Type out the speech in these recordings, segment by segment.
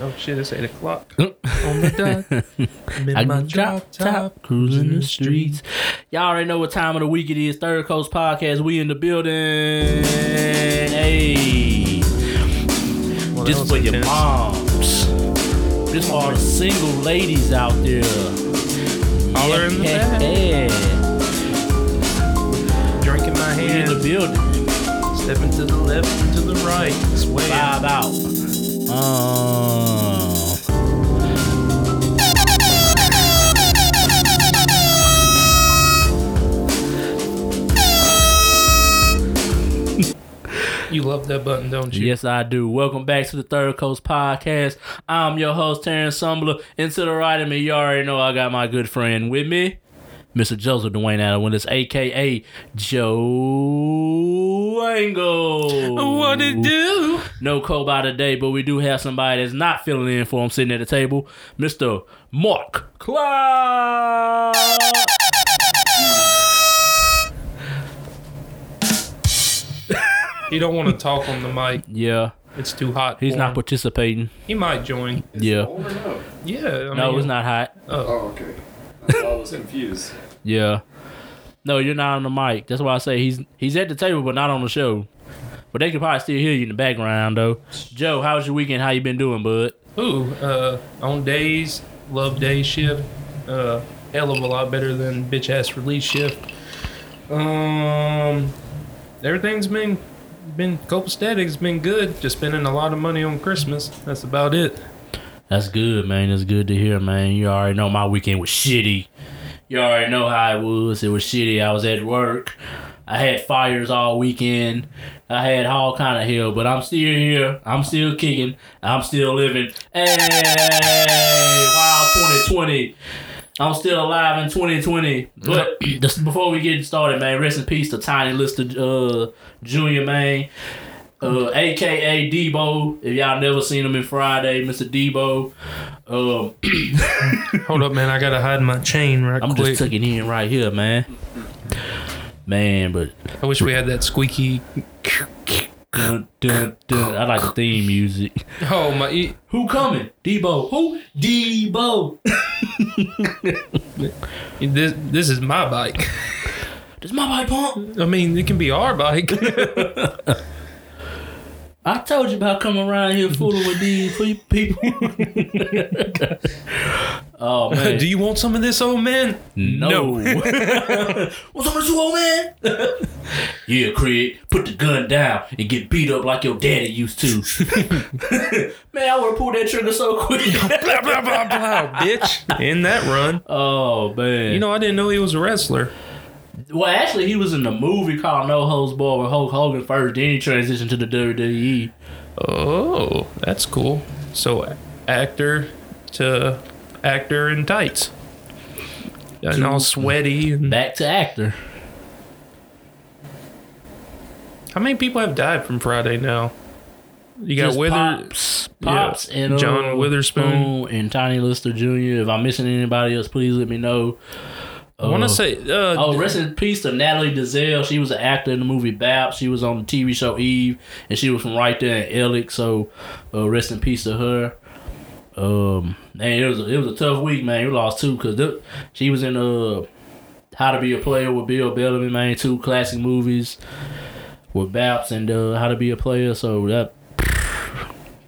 Oh shit, it's 8 o'clock on the dot. I'm in I my drop top, cruising the streets. Y'all already know what time of the week it is. Third Coast Podcast. We in the building. Hey, Well, that just was for your intense. moms. Just for all the single ladies out there. Holler in the back. yeah. Drink in my We in the building. Stepping to the left and to the right. Sway. Vibe out. You love that button, don't you? Yes, I do. Welcome back to the Third Coast Podcast. I'm your host, Terrence Sumbler. And to the right of me, you already know I got my good friend with me, Mr. Joseph Dwayne Allen Willis, aka Joe Angle. What it do? No Kobe today, but we do have somebody that's not filling in for him sitting at the table, Mr. Mark Clark. He don't want to talk on the mic. Yeah, It's too hot. he's for not him. participating. He might join. Yeah. Over no. Yeah. I No, mean, it's not hot. Uh, oh, okay. I was confused. Yeah. No, you're not on the mic. That's why I say he's he's at the table but not on the show. But they can probably still hear you in the background though. Joe, how was your weekend? How you been doing, bud? Ooh, uh, on days, love day shift. Uh, hell of a lot better than bitch ass release shift. Um, everything's been been copacetic. It's been good. Just spending a lot of money on Christmas. That's about it. That's good, man. That's good to hear, man. You already know my weekend was shitty. You already know how it was. It was shitty. I was at work. I had fires all weekend. I had all kind of hell, but I'm still here. I'm still kicking. I'm still living. Hey, wow, 2020. I'm still alive in 2020. But just before we get started, man, rest in peace to Tiny Lister uh, Junior, man. Uh, AKA Debo. If y'all never seen him in Friday, Mr. Debo. Um, Hold up, man. I gotta hide my chain right I'm quick. just tucking in right here, man. Man, but I wish we had that squeaky. dun, dun, dun. I like the theme music. Oh my! Who coming? Debo. Who? Debo. This this is my bike. This my bike pump. I mean, it can be our bike. I told you about coming around here fooling with these pe- people. oh man. Do you want some of this, old man? No. What's up with you, old man? yeah, Craig, put the gun down and get beat up like your daddy used to. man, I would have pulled that trigger so quick. blah blah blah blah, bitch. In that run, oh man. you know, I didn't know he was a wrestler. Well, actually, he was in the movie called No Holds Barred with Hulk Hogan first. Then he transitioned to the WWE. Oh, that's cool. So, actor to actor in tights, and all sweaty. And Back to actor. how many people have died from Friday now? You got Just Wither. Pops, Pops, and uh, John Witherspoon. and Tiny Lister Jr. If I'm missing anybody else, please let me know. I want Uh, to say, uh, Oh, rest in peace to Natalie Desselle. She was an actor in the movie Bap. She was on the TV show Eve, and she was from right there in Ellick. So, uh, rest in peace to her. Um, man, it was a, it was a tough week, man. We lost two because she was in uh How to Be a Player with Bill Bellamy, man. Two classic movies with Baps and uh, How to Be a Player. So that.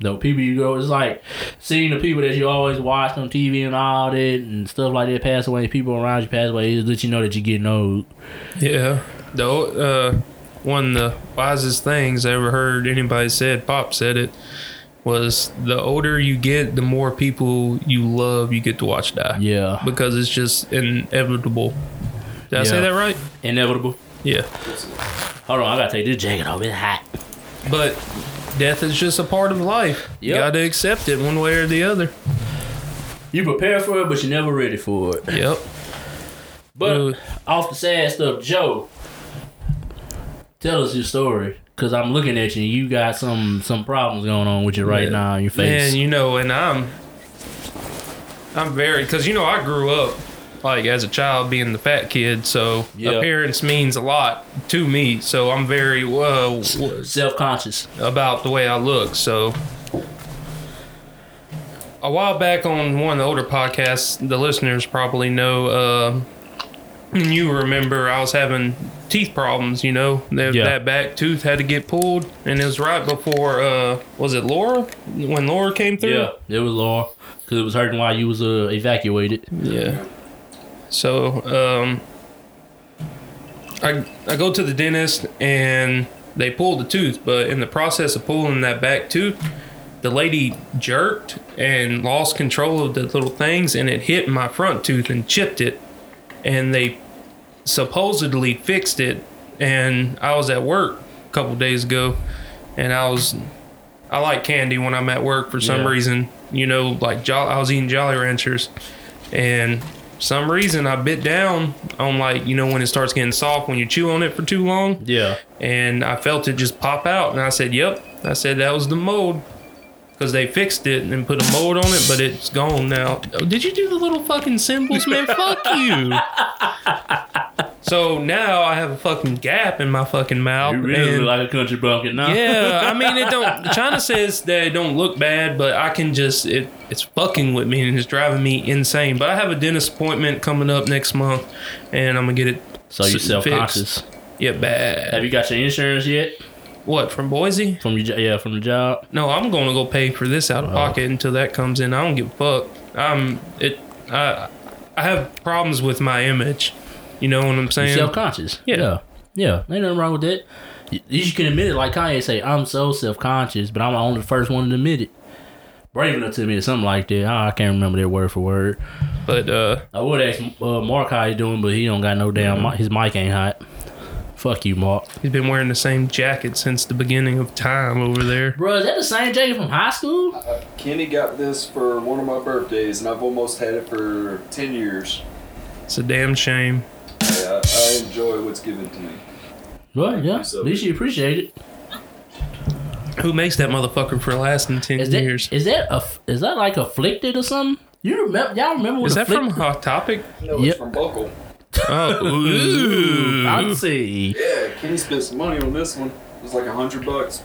The people you go, it's like seeing the people that you always watch on TV and all that and stuff like that pass away. People around you pass away. It let you know that you're getting old. yeah, the uh, one of the wisest things I ever heard anybody said. Pop said it was the older you get, the more people you love you get to watch die. Yeah, because it's just inevitable. Did I say that right? inevitable. Yeah. Hold on, I gotta take this jacket off. It's hot. But death is just a part of life. You got to accept it one way or the other. You prepare for it, but you're never ready for it. Yep. But Uh, off the sad stuff, Joe, tell us your story. Cause I'm looking at you, and you got some some problems going on with you right Yeah. now in your face. Man, you know, and I'm I'm very because you know I grew up like as a child being the fat kid, so Yeah. appearance means a lot to me. So I'm very uh, Self conscious. about the way I look. So a while back on one of the older podcasts, the listeners probably know. Uh, and you remember I was having teeth problems. You know that, Yeah. that back tooth had to get pulled, and it was right before. Uh, was it Laura when Laura came through? Yeah, it was Laura because it was hurting while you was uh, evacuated. Yeah. So, um, I I go to the dentist and they pulled the tooth, but in the process of pulling that back tooth, the lady jerked and lost control of the little things, and it hit my front tooth and chipped it, and they supposedly fixed it. And I was at work a couple days ago, and I was I like candy when I'm at work for some Yeah. reason. You know, like jo- I was eating Jolly Ranchers, and some reason I bit down on like you know when it starts getting soft when you chew on it for too long, Yeah, and I felt it just pop out, and I said, "Yep," I said that was the mold. Because they fixed it and put a mold on it, but it's gone now. Oh, Did you do the little fucking symbols, man? Fuck you. So now I have a fucking gap in my fucking mouth. you really look like a country bumpkin now. yeah, I mean it don't. China says that it don't look bad, but I can just it. It's fucking with me and it's driving me insane. But I have a dentist appointment coming up next month, and I'm gonna get it. so you self conscious. Yeah, bad. Have you got your insurance yet What from Boise? from your yeah from the job? No, I'm gonna go pay for this out of oh. pocket until that comes in. I don't give a fuck. I'm it. I I have problems with my image. You know what I'm saying? self conscious. Yeah. yeah, yeah. Ain't nothing wrong with that. You, you can admit it, like Kanye say, I'm so self conscious, but I'm only the first one to admit it. Brave enough to admit something like that. I can't remember that word for word. But uh, I would ask uh, Mark how he doing, but he don't got no damn. mi- His mic ain't hot. Fuck you, Mark. he's been wearing the same jacket since the beginning of time over there. Bro, is that the same jacket from high school? Kenny got this for one of my birthdays, and I've almost had it for 10 years. It's a damn shame. Yeah, I, I enjoy what's given to me. Well, yeah. So- At least you appreciate it. Who makes that motherfucker for lasting ten Is that years? is that a is that like afflicted or something? You remember? Y'all remember what Is that from afflicted? Hot Topic? No, Yep. it's from Buckle. Oh, Ooh, ooh. fancy. Yeah, Kenny spent some money on this one. It was like a hundred bucks.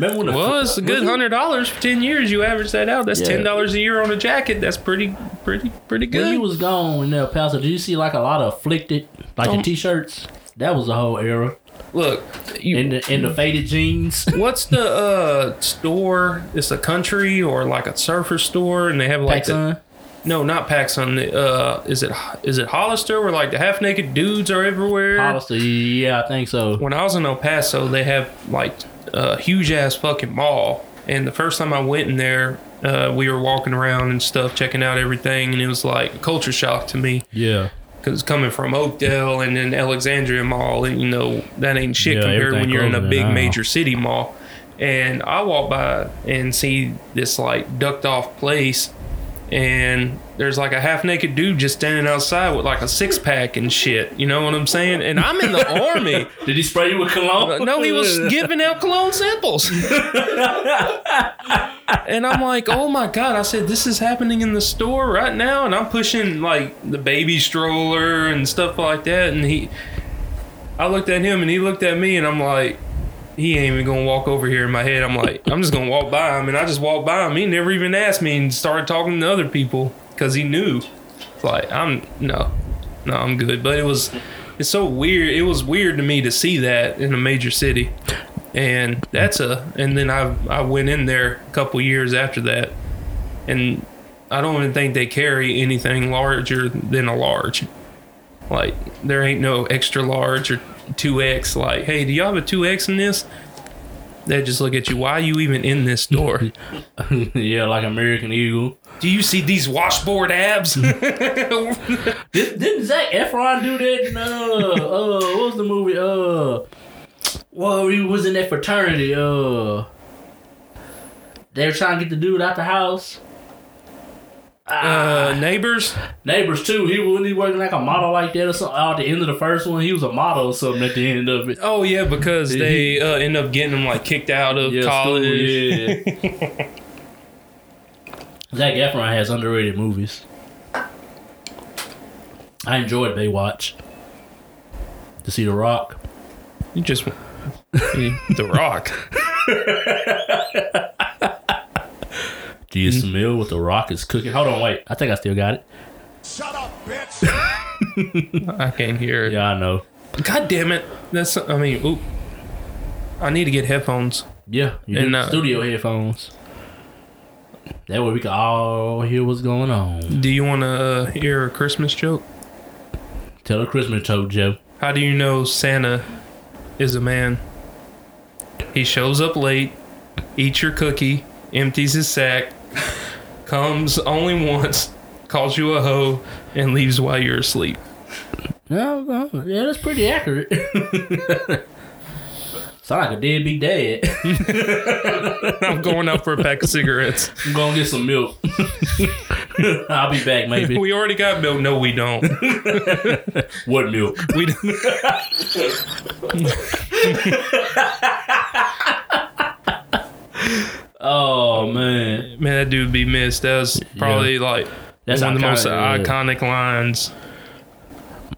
Remember when the Well, it's a good hundred dollars for ten years. You average that out. That's Yeah. ten dollars a year on a jacket. That's pretty, pretty, pretty good. When you was gone in El Paso, did you see like a lot of afflicted, like the t-shirts? That was a whole era. Look, you, In the in the faded jeans. what's the uh store? It's a country or like a surfer store, and they have like the, no, not PacSun. Uh, is it is it Hollister where like the half naked dudes are everywhere? Hollister, yeah, I think so. when I was in El Paso, they have like a huge ass fucking mall. And the first time I went in there, uh, we were walking around and stuff, checking out everything, and it was like a culture shock to me Yeah. because coming from Oakdale and then Alexandria Mall, and you know that ain't shit Yeah, compared when you're in a big major city mall. And I walk by and see this like ducked off place, and there's like a half naked dude just standing outside with like a six pack and shit. You know what I'm saying? And I'm in the army. Did he spray you with cologne? Uh, no, he was giving out cologne samples. and I'm like, oh my God. I said, this is happening in the store right now. And I'm pushing like the baby stroller and stuff like that. And he, I looked at him and he looked at me and I'm like, he ain't even gonna walk over here in my head. I'm like, I'm just gonna walk by him. And I just walked by him. He never even asked me and started talking to other people because he knew. It's like, I'm, no, no, I'm good. But it was, it's so weird. It was weird to me to see that in a major city, and that's a. And then I I went in there a couple years after that, and I don't even think they carry anything larger than a large. Like there ain't no extra large or two X. Like, hey, do y'all have a two X in this? They just look at you. Why are you even in this store? yeah, like American Eagle. do you see these washboard abs? Did, didn't Zac Efron do that? In, uh, uh, what was the movie? Uh, well, he was in that fraternity. Uh, they were trying to get the dude out the house. Uh, neighbors. Neighbors too. He was he working like a model like that or something. Oh, at the end of the first one, he was a model or something. At the end of it, Oh yeah, because they uh, end up getting him like kicked out of yeah, college. school, yeah. Zac Efron has underrated movies. I enjoyed Baywatch. To see The Rock. You just the Rock. Do Do you smell what the rock is cooking? Hold on, wait. I think I still got it. Shut up, bitch! I can't hear it. Yeah, I know. God damn it. That's. I mean, oop. I need to get headphones. Yeah, you And, do uh, studio headphones. That way we can all hear what's going on. Do you want to uh, hear a Christmas joke? Tell a Christmas joke, Joe. How do you know Santa is a man? He shows up late, eats your cookie, empties his sack, comes only once, calls you a hoe, and leaves while you're asleep. No, no, uh, yeah, that's pretty accurate. Sound like a deadbeat dad. I'm going out for a pack of cigarettes. I'm gonna get some milk. I'll be back, maybe. We already got milk. No, we don't. What milk? We don't. Oh Oh, man, man, that dude be missed. That was probably like That's one of the most iconic, yeah. iconic lines.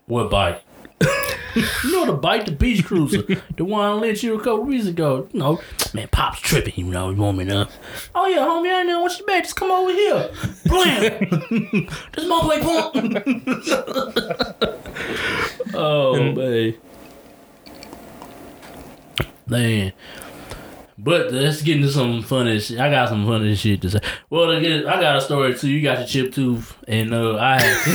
what bike? you know the bike, the beach cruiser, the one I lent you a couple weeks ago. You know, man, Pop's tripping. You know, you want me to? Oh yeah, homie, I know what you back. Just come over here. Blam. Just my play pump. oh man, man. But let's get into some funny shit. I got some funny shit to say. Well, I got a story too. You got your chip tooth, and uh, I have,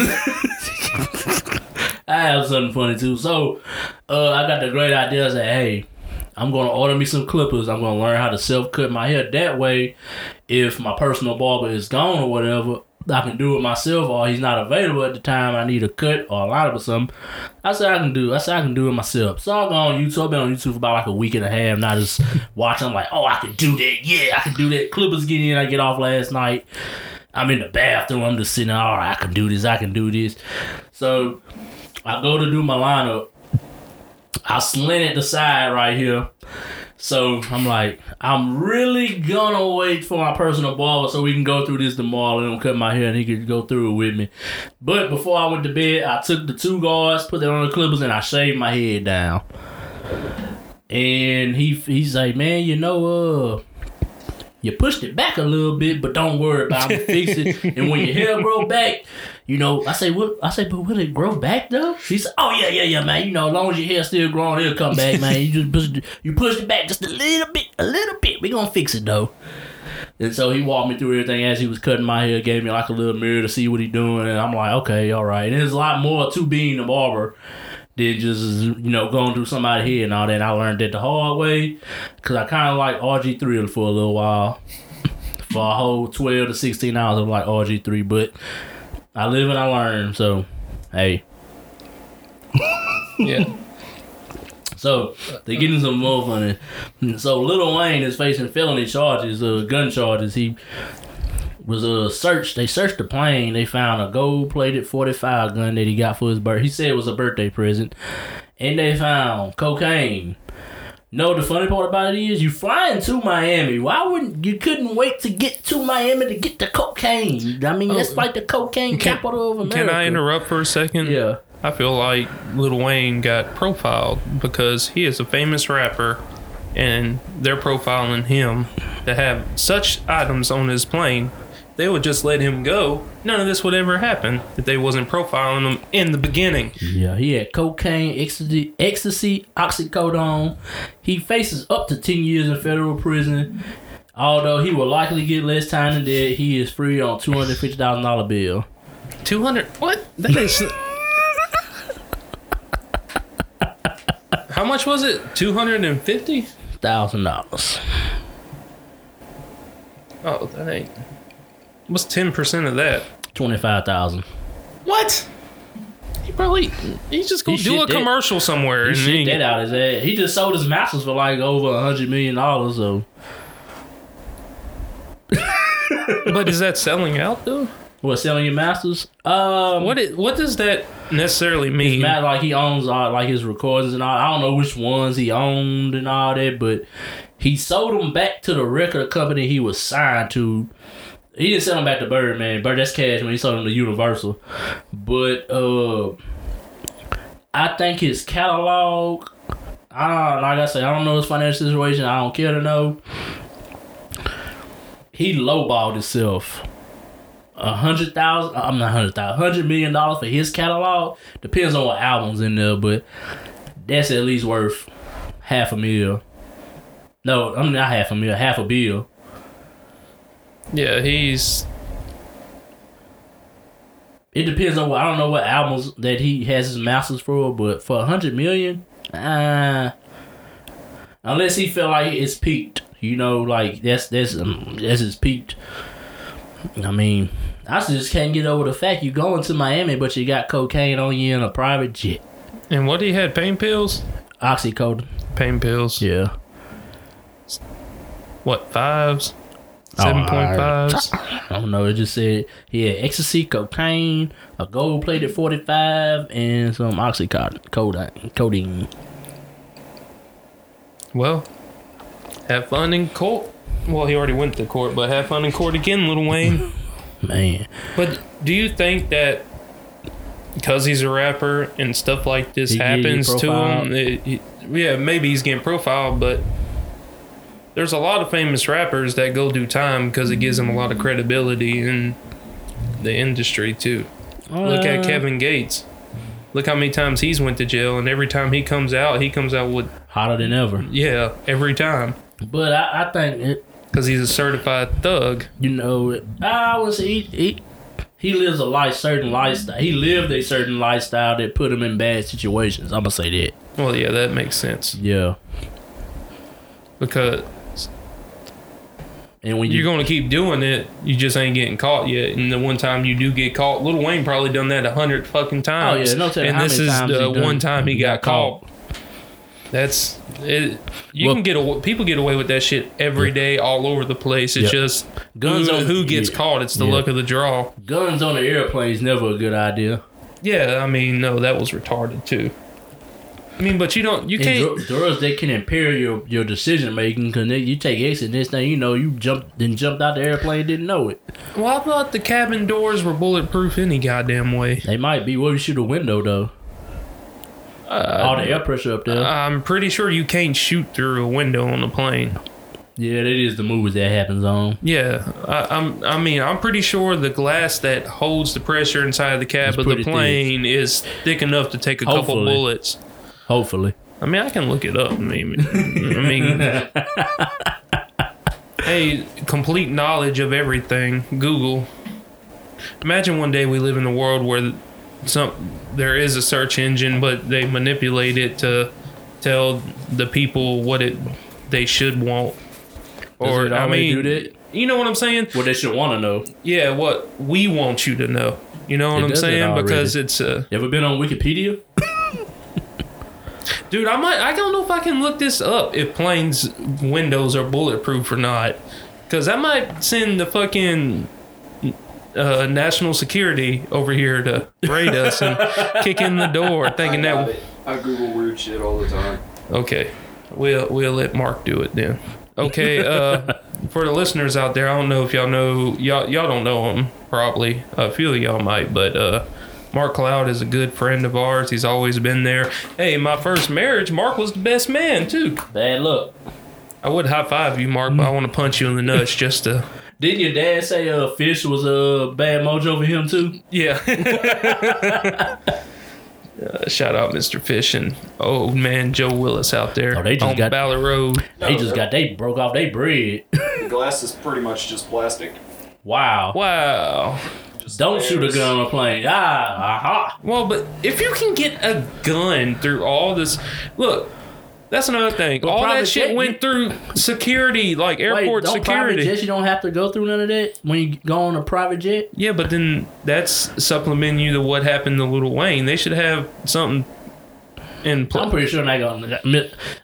I have something funny too. So, uh, I got the great idea. I said, hey, I'm gonna order me some clippers. I'm gonna learn how to self cut my hair. That way, if my personal barber is gone or whatever, I can do it myself, or he's not available at the time. I need a cut or a line or something. I said I can do. I said I can do it myself. So I go on YouTube. I've been on YouTube for about like a week and a half. Not just watching. I'm like, oh, I can do that. Yeah, I can do that. Clippers get in. I get off last night. I'm in the bathroom. I'm just sitting. All right, I can do this. I can do this. So I go to do my lineup. I slanted the side right here. So I'm like, I'm really gonna wait for my personal barber so we can go through this tomorrow and cut my hair and he could go through it with me. But before I went to bed, I took the two guards, put them on the clippers, and I shaved my head down. And he he's like, man, you know, uh, you pushed it back a little bit, but don't worry about it. Fix it. And when your hair grow back, you know, I say, what? I say, but will it grow back though? He said, oh yeah, yeah, yeah, man. You know, as long as your hair still growing, it'll come back, man. You just pushed, it- you pushed it back just a little bit, a little bit. We gonna fix it though. And so he walked me through everything as he was cutting my hair, gave me like a little mirror to see what he doing, and I'm like, okay, all right. And there's a lot more to being a barber than just you know going through somebody's head and all that. And I learned that the hard way because I kind of like RG3 for a little while. For a whole 12 to 16 hours of like RG3, but I live and I learn. So, hey. Yeah. So they're getting some more funny. So Lil Wayne is facing felony charges, uh, gun charges. He was uh, searched. They searched the plane. They found a gold plated forty five gun that he got for his birth. He said it was a birthday present, and they found cocaine. No, the funny part about it is you flying to Miami. Why wouldn't you couldn't wait to get to Miami to get the cocaine? I mean, oh, that's like the cocaine capital of America. Can I interrupt for a second? Yeah. I feel like Lil Wayne got profiled because he is a famous rapper and they're profiling him to have such items on his plane. They would just let him go. None of this would ever happen if they wasn't profiling him in the beginning. Yeah, he had cocaine, ecstasy, ecstasy, oxycodone. He faces up to 10 years in federal prison. Although he will likely get less time than that, he is free on $250,000 bill. 200 what? That is How much was it? 250? $1,000. Oh, that ain't What's 10% of that? 25000 What? He probably he just go He do a that- commercial somewhere He and shit that out his ass. He just sold his masters for like over a $100 million, so. but is that selling out though? What, selling your masters? Um, What it, what does that necessarily mean? Matt, like he owns uh, like his recordings and all. I don't know which ones he owned and all that, but he sold them back to the record company he was signed to. He didn't sell them back to Birdman. Bird, that's cash when he sold them to Universal. But uh, I think his catalog. I like I said, I don't know his financial situation. I don't care to know. he lowballed himself. A hundred thousand, I'm not hundred thousand. Hundred million dollars for his catalog. Depends on what albums in there, but that's at least worth half a mil. No, I'm not half a mil, half a bill. Yeah, he's It depends on what I don't know what albums that he has his masters for, but for a hundred million, uh unless he feel like it's peaked, you know, like that's that's um, that's his peaked. I mean, I just can't get over the fact you going to Miami, but you got cocaine on you in a private jet, and what he had pain pills, oxycodone. pain pills. Yeah, What fives, Oh, seven point fives? I don't know. It just said he had ecstasy, cocaine, a gold plated forty five, and some oxycodone, codeine, codeine. Well, have fun in court. Well, he already went to court, but have fun in court again, Lil Wayne. Man, but do you think that because he's a rapper and stuff like this He happens to him, it, yeah, maybe he's getting profiled, but there's a lot of famous rappers that go do time because it gives them a lot of credibility in the industry too. Look at Uh, Kevin Gates. Look how many times he's went to jail, and every time he comes out, he comes out with hotter than ever. yeah, every time But I, I think it, because he's a certified thug. you know, I was he, he he lives a life certain lifestyle. He lived a certain lifestyle that put him in bad situations. I'm gonna say that. Well, yeah, that makes sense Yeah, because and when you you're going to keep doing it, you just ain't getting caught yet. And the one time you do get caught, Lil Wayne probably done that a hundred fucking times. Oh, yeah, no telling and how this many is times the he done- one time he he got, got caught. That's it. You Well- can get away, people get away with that shit every day, all over the place. It's Yeah. just Guns who, on- who gets yeah. caught. It's the Yeah. luck of the draw. guns on the airplane is never a good idea. Yeah, I mean, no, that was retarded too. I mean, but you don't, you can't. drugs they can impair your, your decision making because you take exit this thing you know you jumped then jumped out the airplane didn't know it. Well, I thought the cabin doors were bulletproof any goddamn way. They might be. What if you shoot a window though? Uh, All the air pressure up there. I'm pretty sure you can't shoot through a window on a plane. yeah, that is the movies that happens on. Yeah, I, I'm. I mean, I'm pretty sure the glass that holds the pressure inside the cab It's of the pretty thick. plane is thick enough to take a couple bullets. Hopefully. I mean, I can look it up. I mean, I mean, hey, complete knowledge of everything. Google. Imagine one day we live in a world where some there is a search engine, but they manipulate it to tell the people what it they should want. Does it I mean, do that? you know what I'm saying? What they should want to know. Yeah, what we want you to know. You know what It I'm saying? already. Because it's uh You ever been on Wikipedia? Dude, I might. I don't know if I can look this up if planes' windows are bulletproof or not, because that might send the fucking uh, national security over here to raid us and kick in the door, thinking I that. it. I Google weird shit all the time. Okay, we'll we'll let Mark do it then. Okay, uh, for the listeners out there, I don't know if y'all know y'all y'all don't know him probably. A few of y'all might, but uh, Mark Cloud is a good friend of ours. He's always been there. Hey, my first marriage, Mark was the best man too. Bad luck. I would high five you, Mark, but I want to punch you in the nuts just to. Didn't your dad say uh, Fish was a bad mojo for him too? Yeah. Uh, shout out Mr. Fish and old man Joe Willis out there Oh, they just on got- Ballard Road. They just got they broke off they bread. The glass is pretty much just plastic. wow. Wow. Just Don't shoot a gun on a plane. Ah, aha. Well, but if you can get a gun through all this, look, that's another thing. But all that private shit jet, went through security, like airport Wait, don't private security. jets you don't have to go through none of that when you go on a private jet? Yeah, but then that's supplementing you to what happened to Lil Wayne. They should have something in place I'm place. pretty sure they gonna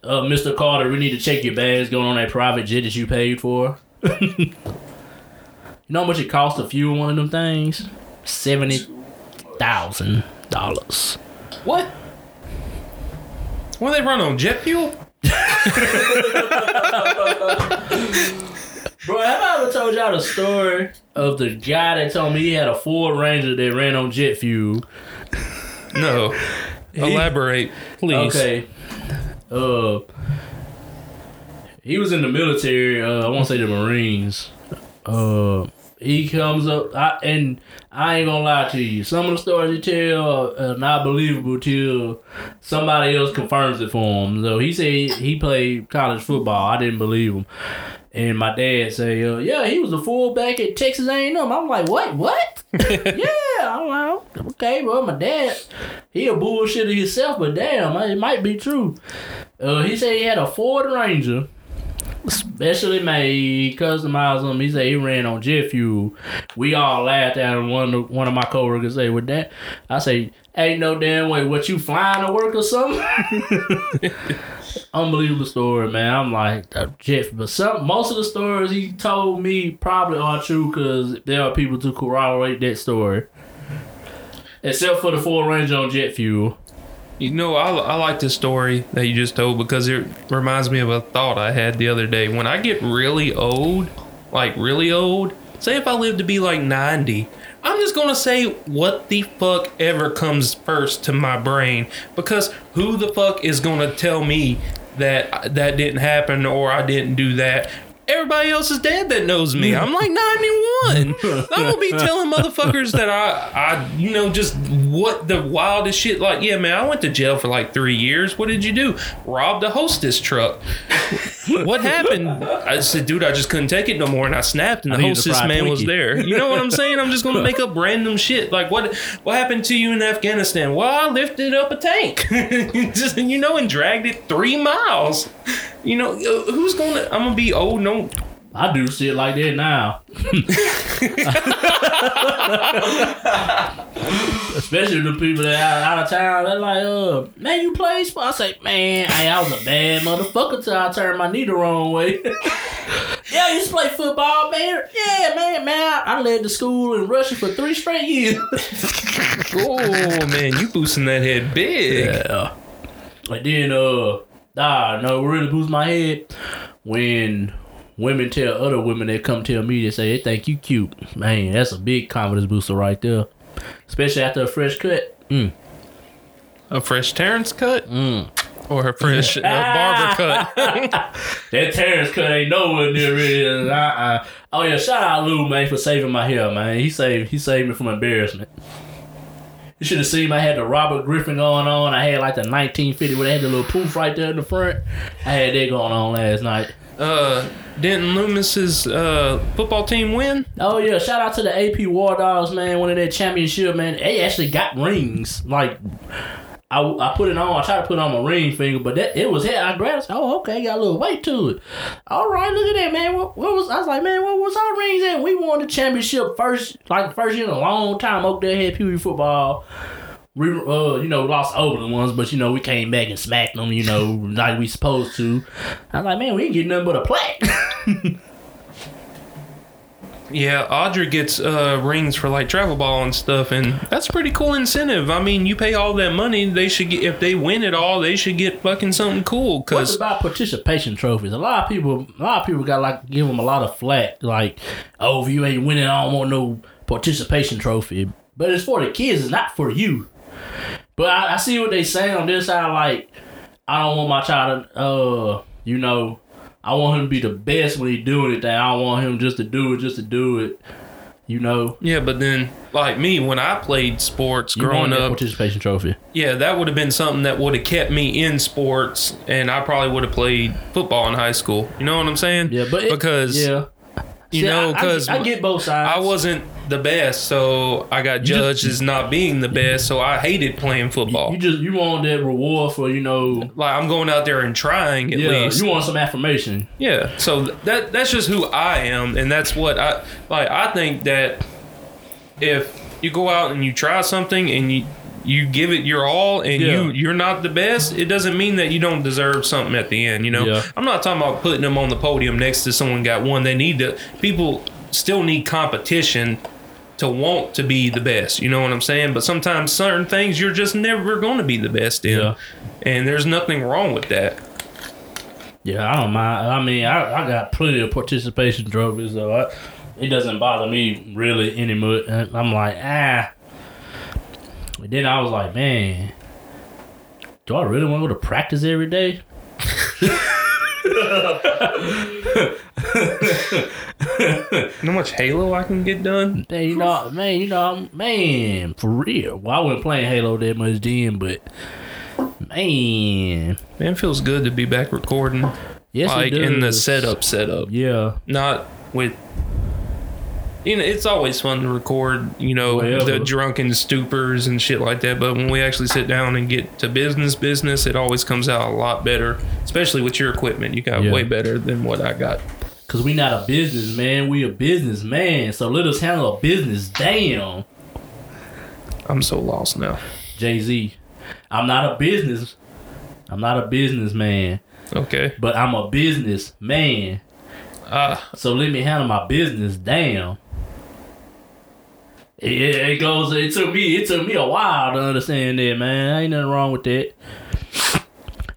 uh, Mr. Carter, we need to check your bags going on that private jet that you paid for. you know how much it costs to fuel one of them things? Seventy thousand dollars. What? Well, they run on jet fuel? Bro, have I ever told y'all the story of the guy that told me he had a Ford Ranger that ran on jet fuel? No. Elaborate, please. Okay. Uh, he was in the military. Uh, I won't say the Marines. Uh, he comes up, I, and I ain't gonna lie to you. Some of the stories he tell are not believable till somebody else confirms it for him. So he said he played college football. I didn't believe him. And my dad say, uh, "Yeah, he was a fullback at Texas A&M." I'm like, "What? What?" yeah, I'm like, "Okay, well, my dad, he a bullshitter himself, but damn, it might be true." Uh, he said he had a Ford Ranger, specially made, customized them. He said he ran on jet fuel. We all laughed at him. One of, one of my coworkers say, "With that," I say, "Ain't no damn way. What you flying to work or something?" Unbelievable story, man. I'm like jet, but some most of the stories he told me probably are true because there are people to corroborate that story. Except for the Ford Ranger on jet fuel. You know, I, I like this story that you just told because it reminds me of a thought I had the other day. When I get really old, like really old, say if I live to be like 90, I'm just gonna say what the fuck ever comes first to my brain because who the fuck is gonna tell me that that didn't happen or I didn't do that? Everybody else is dead that knows me. I'm like 91. I'm gonna be telling motherfuckers that I, I, you know, just what the wildest shit. Like, yeah, man, I went to jail for like three years. What did you do? Robbed a hostess truck. what happened? I said, dude, I just couldn't take it no more, and I snapped, and the hostess man was there. You know what I'm saying? I'm just gonna make up random shit. Like, what, what happened to you in Afghanistan? Well, I lifted up a tank, just you know, and dragged it three miles. You know, uh, who's gonna? I'm gonna be old. No, I do shit like that now. Especially the people that out, out of town, they're like, uh, man, you play sports? I say, man, hey, I was a bad motherfucker till I turned my knee the wrong way. yeah, I used to play football, man. Yeah, man, man, I, I led the school in Russia for three straight years. oh man, you boosting that head big. Yeah. And then, uh, nah, no, really boosts my head when women tell other women that come tell me they say they think you cute. Man, that's a big confidence booster right there. Especially after a fresh cut. Mm. A fresh Terrence cut, or a fresh uh, barber cut. That Terrence cut ain't nowhere near it. Uh-uh. Oh yeah, shout out Lou man for saving my hair, man. He saved he saved me from embarrassment. You should have seen I had the Robert Griffin going on. I had like the 1950 where they had the little poof right there in the front. I had that going on last night. uh, Denton Loomis's uh, football team win. Oh yeah, shout out to the AP War Dogs, man. One of their championship, man. They actually got rings. Like I, I put it on. I tried to put on my ring finger, but that it was here. I grabbed. it. Oh, okay, got a little weight to it. All right, look at that, man. What, what was? I was like, man, what was our rings at? We won the championship first, like the first year in a long time. Oakdale had Pee football. We, uh, you know, lost Oakland ones, but you know, we came back and smacked them. You know, like we supposed to. I was like, man, we ain't getting nothing but a plaque. Yeah, Audrey gets uh, rings for like travel ball and stuff, and that's a pretty cool incentive. I mean, you pay all that money, they should get if they win it all, they should get fucking something cool. What's Cause about participation trophies? A lot of people, a lot of people got like give them a lot of flack. Like, oh, if you ain't winning, I don't want no participation trophy. But it's for the kids. It's not for you. But I, I see what they saying on this side. Like, I don't want my child to, uh, you know, I want him to be the best when he doing it. That I don't want him just to do it, just to do it. You know, yeah, but then like me when I played sports you growing up, participation trophy. yeah, that would have been something that would have kept me in sports, and I probably would have played football in high school. You know what I'm saying? Yeah, but it, because yeah, you See, know, I- I- because I, get both sides. I wasn't the best, so I got just- judged as not being the best. So I hated playing football. You just you want that reward for you know. like I'm going out there and trying at Yeah, least. you want some affirmation. yeah. So that that's just who I am, and that's what I like. I think that if you go out and you try something and you you give it your all and Yeah. you you're not the best, it doesn't mean that you don't deserve something at the end. You know, Yeah. I'm not talking about putting them on the podium next to someone got one. They need to. People still need competition to want to be the best. You know what I'm saying? But sometimes certain things you're just never going to be the best in, Yeah. and there's nothing wrong with that. Yeah, I don't mind. I mean, I, I got plenty of participation trophies, so I, it doesn't bother me really anymore. I'm like, ah. But then I was like, man, do I really want to go to practice every day? You know how much Halo I can get done? Man, you know, man, you know, man, for real. Well, I wasn't playing Halo that much then, but man, Man, it feels good to be back recording. yes, like in the setup setup. Yeah, Not with you know, it's always fun to record, you know, the drunken stupors and shit like that. But when we actually sit down and get to business, business, it always comes out a lot better. Especially with your equipment, you got Yeah. way better than what I got. cause we not a business man, we a business man. So let us handle a business. Damn, I'm so lost now. Jay Z. I'm not a business. I'm not a businessman, Okay. but I'm a business man. Ah, So let me handle my business. Damn. It it goes. It took me. It took me a while to understand that, man. Ain't nothing wrong with that.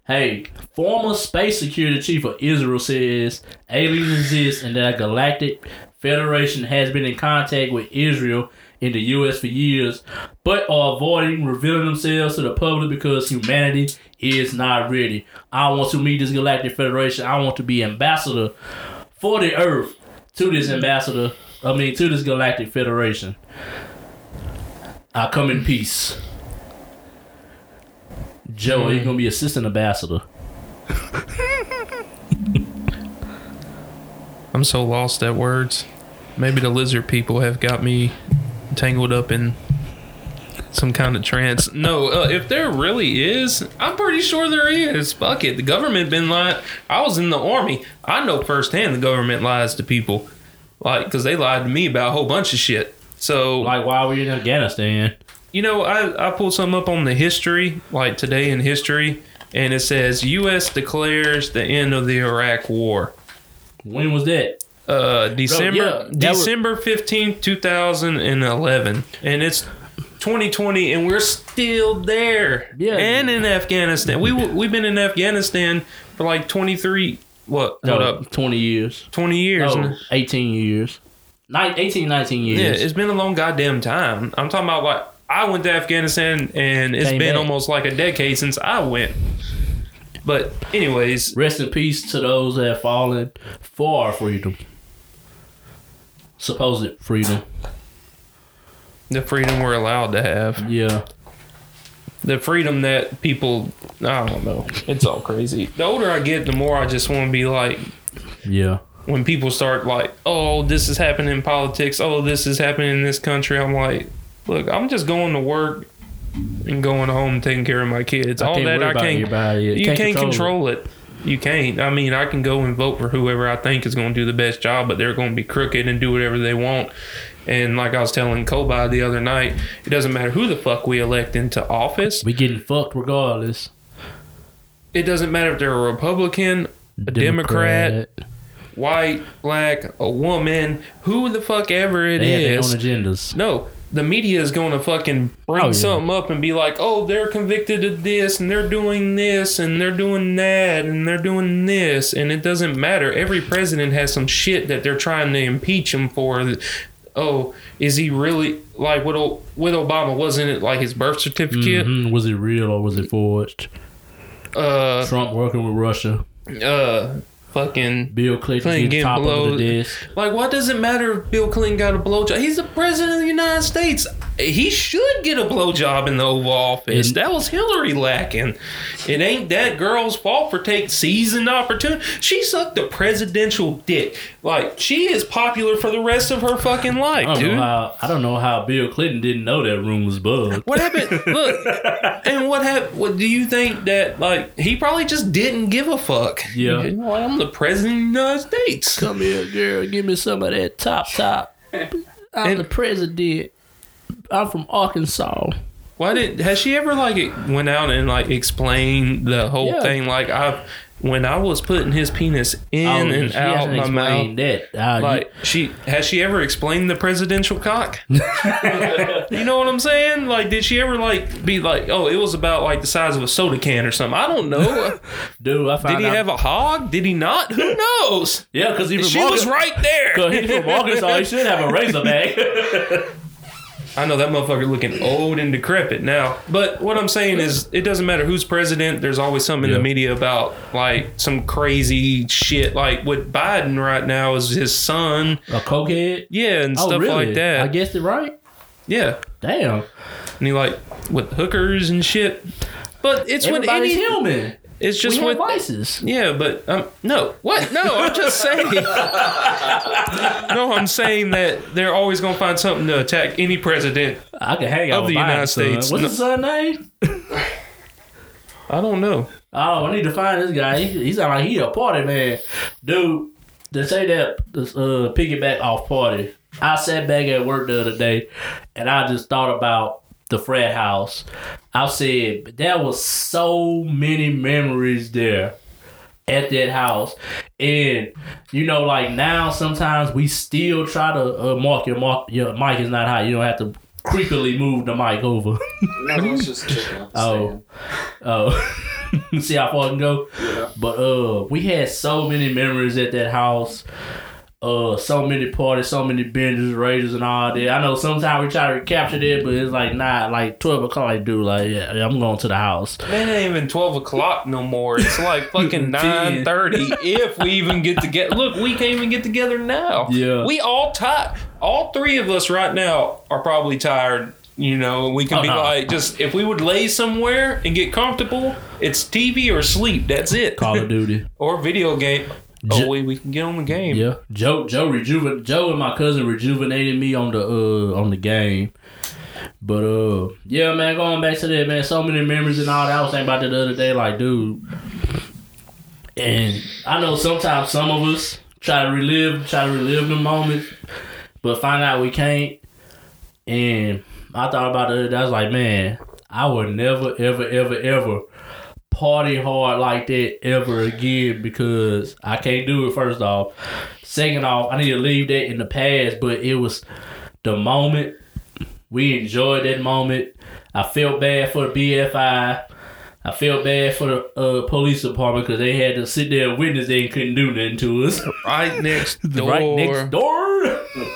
Hey, former space security chief of Israel says aliens exist and that a galactic federation has been in contact with Israel in the U.S. for years, but are avoiding revealing themselves to the public because humanity is not ready. I want to meet this galactic federation. I want to be ambassador for the Earth to this ambassador. I mean, to this galactic federation. I come in peace. Joe, you're gonna be assistant ambassador. I'm so lost at words. Maybe the lizard people have got me tangled up in some kind of trance. No, uh, if there really is, I'm pretty sure there is. Fuck it. The government been lying. I was in the army. I know firsthand the government lies to people. Like, because they lied to me about a whole bunch of shit. So, Like, why were you in Afghanistan? you know, I, I pulled something up on the history, like today in history, and it says U.S. declares the end of the Iraq War. When was that? Uh, December yeah, December fifteenth, two thousand and eleven, and it's twenty twenty, and we're still there. Yeah. and in Afghanistan, we we've been in Afghanistan for like twenty three. What? No, Hold up, 20 years. twenty years. No, 18 years. Nine, 18, 19 years. Yeah, it's been a long goddamn time. I'm talking about like I went to Afghanistan, and it's Came been back. almost like a decade since I went. But anyways, Rest in peace to those that have fallen for our freedom. Supposed freedom. the freedom we're allowed to have. Yeah. The freedom that people I don't know. It's all crazy. The older I get, the more I just want to be like Yeah. when people start like, "Oh, this is happening in politics. Oh, this is happening in this country." I'm like, "Look, I'm just going to work and going home taking care of my kids. I all that I can't. You Can't can't, control control it. You can't. I mean, I can go and vote for whoever I think is going to do the best job, but they're going to be crooked and do whatever they want. And like I was telling Kobe the other night, it doesn't matter who the fuck we elect into office. We getting fucked regardless. It doesn't matter if they're a Republican, a Democrat, white, black, a woman, who the fuck ever it They is. own agendas. No, the media is going to fucking bring Oh, yeah. something up and be like, oh, they're convicted of this and they're doing this and they're doing that and they're doing this. And it doesn't matter. Every president has some shit that they're trying to impeach him for. Oh, is he really like with, with Obama? Wasn't it like his birth certificate? Mhm. Was it real or was it forged? Uh, Trump working with Russia. uh, fucking Bill Clinton Clinton getting top below- of the desk. Like, what does it matter if Bill Clinton got a blowjob? He's the president of the United States. He should get a blowjob in the Oval Office. And- that was Hillary lacking. It ain't that girl's fault for taking seasoned opportunity. She sucked the presidential dick. Like, she is popular for the rest of her fucking I life, don't dude. know how. I don't know how Bill Clinton didn't know that room was bugged. What happened? Look, and what happened? What do you think that like he probably just didn't give a fuck? Yeah. You know, I'm the president of the United States. Come here, girl. Give me some of that top top. I'm And- the president. I'm from Arkansas. Why did has she ever like went out and like explained the whole Yeah. thing? Like I, when I was putting his penis in Oh, and she out hasn't my mouth. explained That. Uh, Like she has she ever explained the presidential cock? you know what I'm saying? Like did she ever like be like, oh, it was about like the size of a soda can or something? I don't know. dude, I found did he out. have a hog? Did he not? Who knows? yeah, because he from She was right there. Cause he's from Arkansas. He should have a razorback. I know that motherfucker looking old and decrepit now. But what I'm saying is, it doesn't matter who's president. There's always something in the media about like some crazy shit. Like with Biden right now is his son. A cokehead? Yeah, and Oh, stuff really? like that. I guessed it right. yeah, Damn. and he like with hookers and shit. But it's when Everybody's any. human. It's just we with have vices. Yeah, but um, no, what? No, I'm just saying. no, I'm saying that they're always gonna find something to attack any president. I can hang out Of the United. States. What's No. his son name? I don't know. Oh, I need to find this guy. He, he sound like he a party man, dude. To say that, this, uh, piggyback off party. I sat back at work the other day, and I just thought about the frat house. I said but there was so many memories there at that house, and you know, like now, sometimes we still try to uh, mark your mark. Your mic is not high. You don't have to creepily move the mic over. No, it's just Oh. Oh, see how far I can go. Yeah. But uh, we had so many memories at that house. Uh, so many parties, so many binges, raiders, and all that. I know sometimes we try to capture that, but it's like not like twelve o'clock. Like, dude, like yeah, I'm going to the house. Man, it ain't even twelve o'clock no more. It's like fucking nine thirty. If we even get together, look, we can't even get together now. Yeah. we all tired. All three of us right now are probably tired. You know, we can Oh, be no. like, just if we would lay somewhere and get comfortable, it's TV or sleep. That's it. Call of Duty. or video game. J- Oh, wait, we can get on the game. Yeah, Joe, Joe, rejuven, Joe, and my cousin rejuvenated me on the uh on the game. But uh, yeah, man, going back to that, man, so many memories and all that. I was thinking about that the other day, like, dude. And I know sometimes some of us try to relive, try to relive the moments, but find out we can't. And I thought about it. I was like, man, I would never, ever, ever, ever party hard like that ever again because I can't do it. First off, second off, I need to leave that in the past. But it was the moment we enjoyed that moment. I felt bad for the BFI. I felt bad for the uh, police department because they had to sit there and witness they couldn't do nothing to us. Right next door. right next door.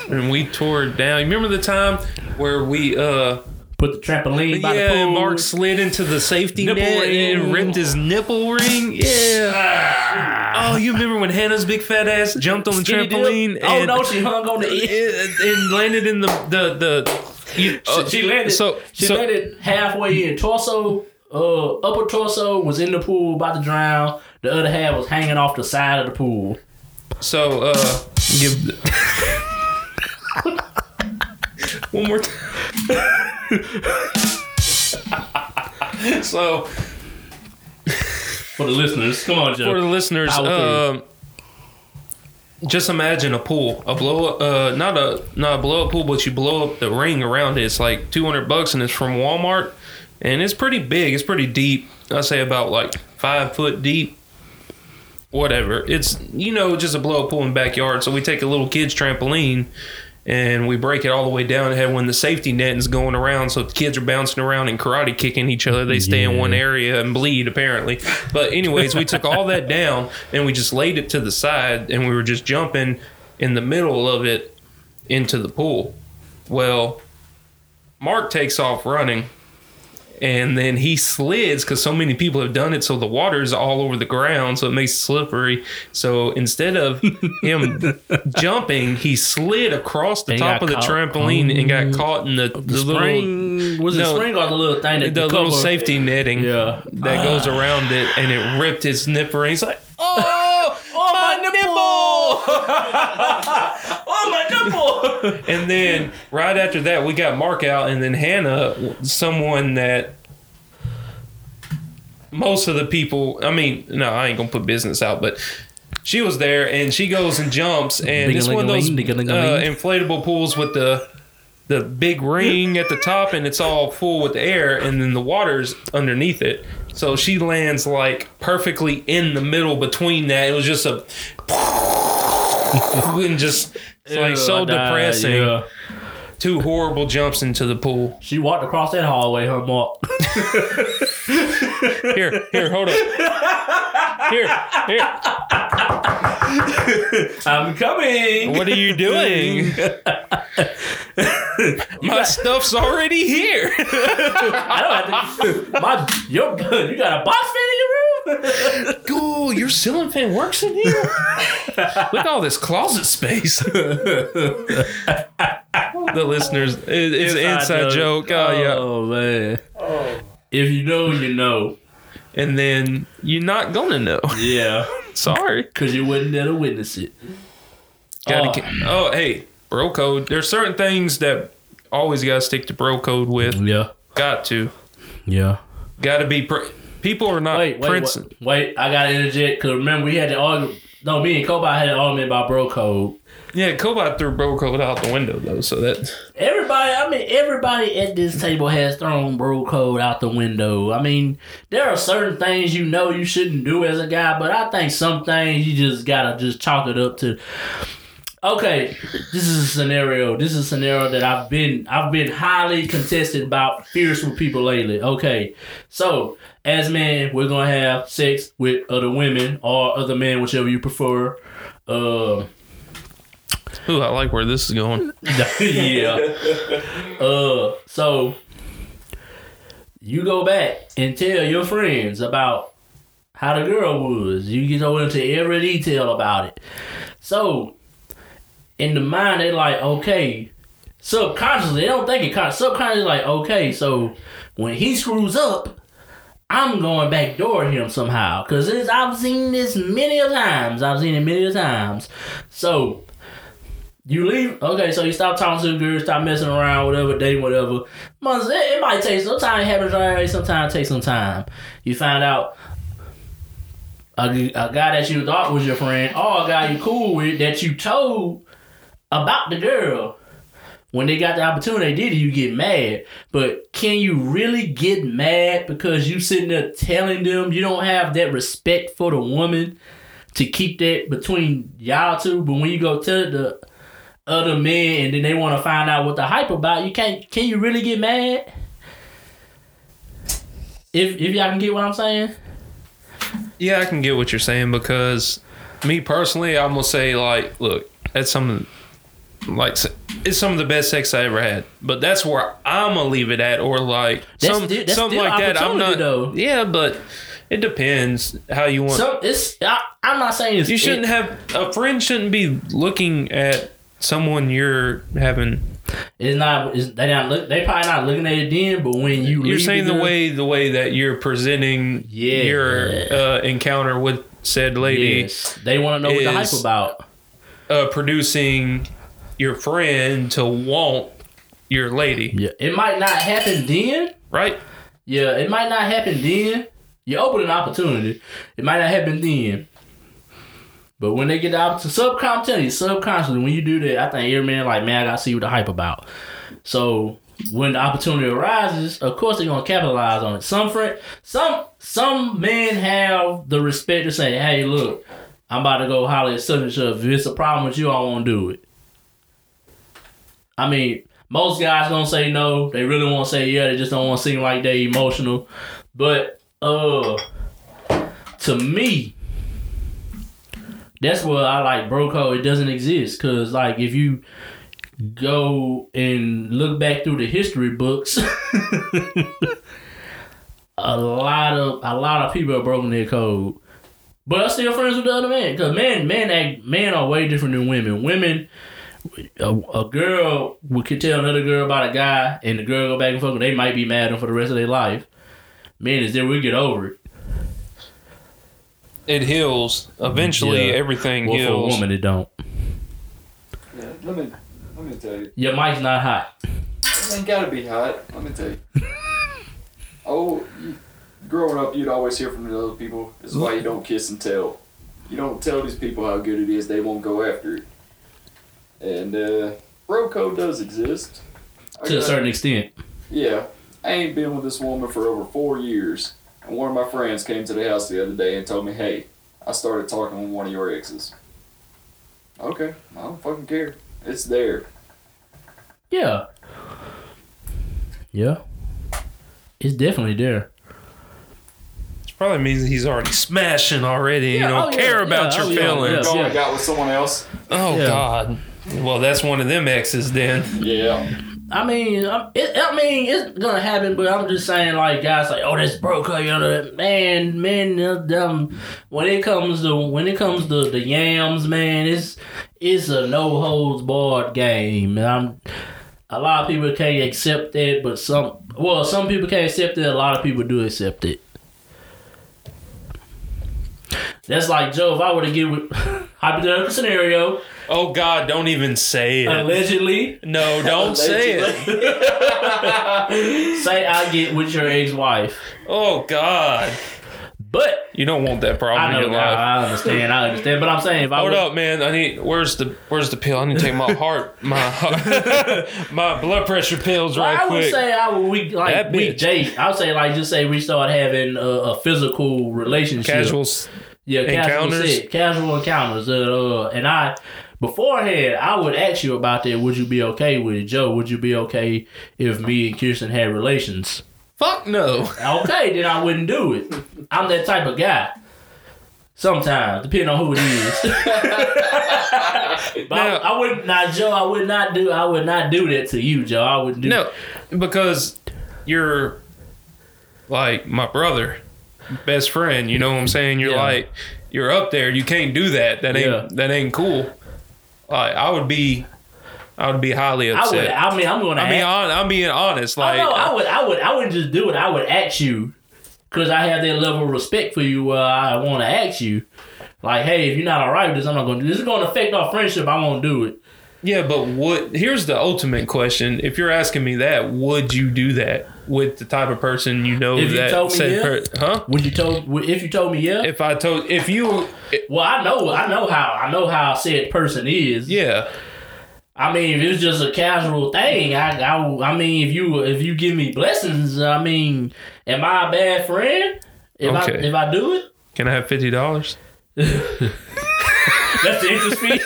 And we tore it down. You remember the time where we uh Put the trampoline by yeah, the pool. Mark slid into the safety Nipple net ring. and ripped his nipple ring. Yeah. oh, you remember when Hannah's big fat ass jumped on the Skinny dip. trampoline Oh and, no, she hung on the end. and, and landed in the the the. You, uh, she landed. So she so landed halfway in. Torso, uh, upper torso was in the pool, about to drown. The other half was hanging off the side of the pool. so uh give. One more time. so For the listeners, come on, Joe. for the listeners, um, just imagine a pool, a blow up, uh, not a not a blow up pool, but you blow up the ring around it. It's like two hundred bucks, and it's from Walmart, and it's pretty big. It's pretty deep. I say about like five foot deep. Whatever. It's you know just a blow up pool in the backyard. So we take a little kid's trampoline. And we break it all the way down ahead when the safety net is going around, so the kids are bouncing around and karate kicking each other. They stay in one area and bleed apparently. But anyways, we took all that down and we just laid it to the side and we were just jumping in the middle of it into the pool. Well, Mark takes off running and then he slids because so many people have done it so the water is all over the ground so it makes it slippery so instead of him jumping he slid across the And top of the trampoline and got caught in the, oh, the, the little spring was it no, spring or the little thing that the could little safety netting Yeah. that ah. goes around it, and it ripped his nipper. And he's like, "Oh, Oh my nipple! oh my nipple! And then right after that, we got Mark out, and then Hannah, someone that most of the people. I mean, no, I ain't gonna put business out, but. She was there, and she goes and jumps, and it's one of those uh, inflatable pools with the the big ring at the top, and it's all full with air, and then the water's underneath it. So she lands like perfectly in the middle between that. It was just a and just it's like so depressing. yeah. Two horrible jumps into the pool. She walked across that hallway, her Mark. Here, here, hold up. Here, here. I'm coming. What are you doing? My stuff's already here. I don't have to. My, your, you got a box fan in your room? cool, your ceiling fan works in here. Look at all this closet space. the listeners, it, it's an inside joke. Oh, yeah. Oh man. Oh. If you know, you know. And then you're not gonna know. Yeah. Sorry. Cause you wouldn't to witness it. Gotta Oh. ke- oh, hey, bro code. There's certain things that always gotta stick to bro code with. Yeah. Got to. Yeah. Gotta be. Pr- people are not Wait, wait, prince. wait, wait, I gotta interject because remember we had the argument. No, me and Cobot had an argument about bro code. Yeah, Cobot threw bro code out the window though, so that Everybody, I mean, everybody at this table has thrown bro code out the window. I mean, there are certain things you know you shouldn't do as a guy, but I think some things you just gotta just chalk it up to. Okay, this is a scenario. This is a scenario that I've been I've been highly contested about fierce with people lately. Okay, so as men, we're gonna have sex with other women or other men, whichever you prefer. Uh, ooh, I like where this is going. yeah. Uh, so you go back and tell your friends about how the girl was. You get go into every detail about it. So in the mind, they like, okay. Subconsciously, they don't think it. Con- subconsciously, like, okay. So when he screws up, I'm going back door him somehow. Cause I've seen this many a times. I've seen it many a times. So you leave. Okay, so you stop talking to the girl, stop messing around, whatever, dating, whatever. Months, it, it might take sometimes it happens right sometimes it takes some time. You find out a, a guy that you thought was your friend, or a guy you cool with that you told about the girl. When they got the opportunity, they did you get mad. But can you really get mad because you sitting there telling them you don't have that respect for the woman to keep that between y'all two? But when you go tell the other men and then they want to find out what the hype about, you can't. Can you really get mad? If if y'all can get what I'm saying. Yeah, I can get what you're saying because me personally, I'm gonna say like, look, that's some of the- like it's some of the best sex I ever had. But that's where I'm gonna leave it at, or like That's some still- something like that. I'm not. though. Yeah, but it depends how you want. So it's. I, I'm not saying it's. you shouldn't it- have a friend shouldn't be looking at someone you're having. It's not. It's, they not look. They probably not looking at it then. But when you You're saying the girl- way the way that you're presenting Yeah. your uh, encounter with said lady. Yes, they want to know what the hype about. uh, producing your friend to want your lady, Yeah, it might not happen then. right? Yeah, it might not happen then. You open an opportunity. It might not happen then. But when they get the opportunity, subconsciously, subconsciously, when you do that, I think every man like, man, I gotta see what the hype about. So when the opportunity arises, of course they're gonna capitalize on it. Some friend, some some men have the respect to say, hey, look, I'm about to go holler at such and such. If it's a problem with you, I won't do it. I mean, most guys gonna say no. They really want to say yeah. They just don't want to seem like they emotional. But uh, to me, that's where I like bro code. It doesn't exist because like if you go and look back through the history books, a lot of a lot of people have broken their code. But I'm still friends with the other man because men men act men are way different than women. Women a, a girl would could tell another girl about a guy, and the girl go back and forth. And they might be mad at him for the rest of their life. Man, is there we get over it. It heals. Eventually, Yeah. everything Well, for a woman, it don't. Yeah, let me let me tell you. Your mic's not hot. It ain't gotta be hot. Let me tell you. oh, you, growing up, you'd always hear from the other people. This is why you don't kiss and tell. You don't tell these people how good it is. They won't go after it. And uh, bro code does exist. I To a certain extent. Yeah, I ain't been with this woman for over four years, and one of my friends came to the house the other day and told me, "Hey, I started talking with one of your exes." Okay, I don't fucking care. It's there. Yeah. Yeah. It's definitely there. It probably means he's already smashing already. Yeah, you don't oh, yeah, care yeah, about oh, your yeah, feelings. yeah. Going got with someone else. Oh Yeah. God. Well, that's one of them exes then. Yeah. I mean, I'm- it, I mean, it's gonna happen, but I'm just saying, like guys, like, oh, that's broke. You know, man, man, them. When it comes to when it comes to the yams, man, it's it's a no holds barred game. And I'm a lot of people can't accept it, but some well, some people can't accept it. A lot of people do accept it. That's like Joe. If I were to get with hypothetical scenario, Oh God, don't even say it. allegedly, No, don't say it. say I get with your ex wife, Oh God, but you don't want that problem I in know, your life. I, I understand, I understand, but I'm saying if I Hold would, up, man. I need. Where's the Where's the pill? I need to take my heart, my heart, my blood pressure pills right I would say I would we like That we bitch. date. I would say like just say we start having a, a physical relationship, Casual. Yeah, casual encounters? sex, casual encounters. Uh, uh, and I beforehand, I would ask you about that. Would you be okay with it, Joe? Would you be okay if me and Kirsten had relations? Fuck no. Okay, then I wouldn't do it. I'm that type of guy. Sometimes, depending on who it is. but Now- I, I would not, Joe. I would not do. I would not do that to you, Joe. I would do. No, because you're like my brother, best friend. You know what I'm saying? You're Yeah. like you're up there. You can't do that. That ain't Yeah. that ain't cool. Like I would be, I would be highly I would. upset. I mean, I'm gonna. I mean, on, I'm being honest. I Like know. I would. I would. I wouldn't just do it. I would ask you, cause I have that level of respect for you. Where I want to ask you, like, hey, if you're not alright with this, I'm not gonna do this. Is going to affect our friendship. I won't do it. Yeah, but what? Here's the ultimate question. If you're asking me that, would you do that with the type of person you know If you that told me said, yeah. per- huh? Would you told? If you told me yeah. If I told, if you, well, I know. I know how. I know how said person is. yeah, I mean, if it's just a casual thing, I, I, I mean, if you if you give me blessings, I mean, am I a bad friend? If I if I do it, can I have fifty dollars? that's the interest fee.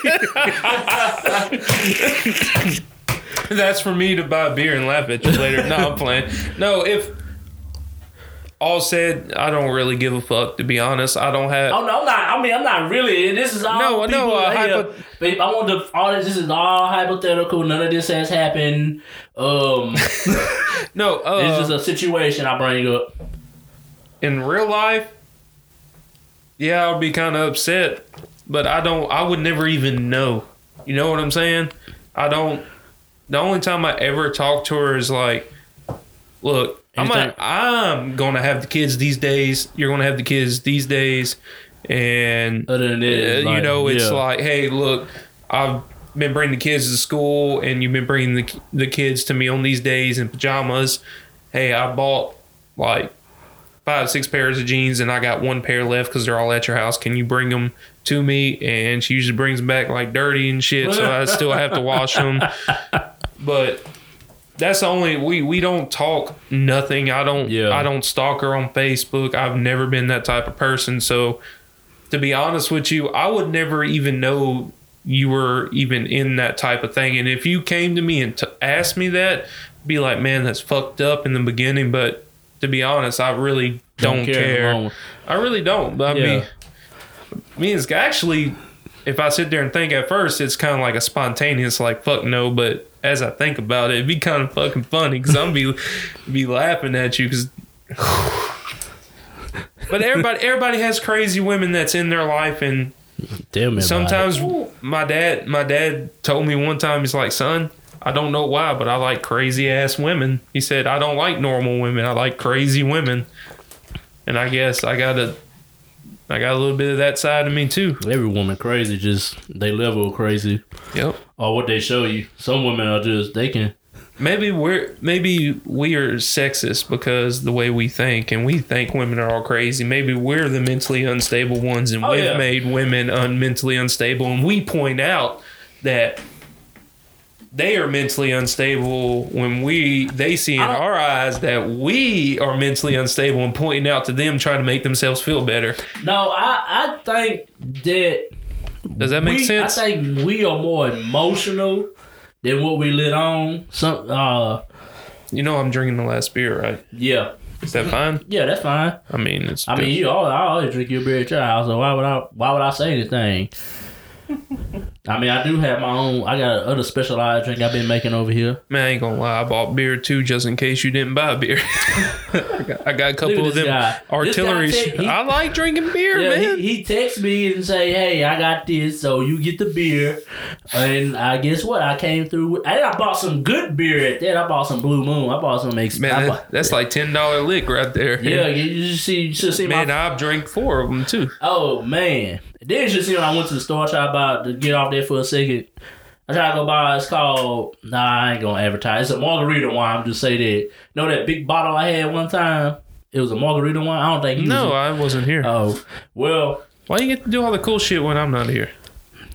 That's for me to buy beer and laugh at you later. no, I'm playing. No, if all said, I don't really give a fuck. To be honest, I don't have. Oh no, I'm not. I mean, I'm not really. This is all. No, people, no, uh, hey, hypo- babe, I want to. All this, this is all hypothetical. None of this has happened. Um, no, uh, it's just a situation I bring up. in real life, yeah, I'd be kind of upset, but I don't. I would never even know. You know what I'm saying? I don't. The only time I ever talk to her is like, look, I'm not, I'm gonna have the kids these days. You're gonna have the kids these days, and Other than that, Uh, you like, know, it's yeah. like, hey, look, I've been bringing the kids to school, and you've been bringing the the kids to me on these days in pajamas. Hey, I bought like five, six pairs of jeans, and I got one pair left because they're all at your house. Can you bring them to me? And she usually brings them back like dirty and shit, so I still have to wash them. But that's the only we we don't talk nothing. I don't Yeah. I don't stalk her on Facebook. I've never been that type of person. So to be honest with you, I would never even know you were even in that type of thing. And if you came to me and t- asked me that, be like, man, that's fucked up in the beginning. But to be honest, I really don't, care. no more. I really don't. But I Yeah. mean, I mean, it's actually, if I sit there and think at first, it's kind of like a spontaneous, like fuck no. But as I think about it, it'd be kind of fucking funny because I'm be be laughing at you because. But everybody, everybody has crazy women that's in their life, and Tell me. about it. sometimes my dad, my dad told me one time, he's like, "Son, I don't know why, but I like crazy ass women." He said, "I don't like normal women. I like crazy women," and I guess I got a, I got a little bit of that side of me too. every woman crazy, just they level crazy Yep. or what they show you. Some women are just they can. Maybe we're maybe we are sexist because the way we think and we think women are all crazy. Maybe we're the mentally unstable ones and Oh, we've yeah. made women un- mentally unstable and we point out that they are mentally unstable when we they see in our eyes that we are mentally unstable and pointing out to them trying to make themselves feel better. No, I I think that Does that make we, sense? I think we are more emotional than what we let on. Some uh you know I'm drinking the last beer, right? yeah. Is that fine? Yeah, that's fine. I mean, it's I mean, you all I always drink your beer at your house, so why would I why would I say anything? I mean, I do have my own. I got other specialized drink I've been making over here. Man, I ain't gonna lie. I bought beer too, just in case you didn't buy beer. I, got, I got a couple at of them guy. artillery. This guy sh- said he- I like drinking beer, Yeah, man. he, he texts me and say, "Hey, I got this, so you get the beer." And I guess what? I came through. With, and I bought some good beer at that. I bought some Blue Moon. I bought some ex- man, bought- that's like ten dollar lick right there. yeah. You, you see, you should see man, my. I've drank four of them too. Oh man! Then you should see when I went to the store. I tried about to get off there for a second. I tried to go buy. It's called. Nah, I ain't gonna advertise. It's a margarita wine. I'm Just say that. Know that big bottle I had one time? It was a margarita wine. I don't think. No, was- I wasn't here. Oh well. Why you get to do all the cool shit when I'm not here?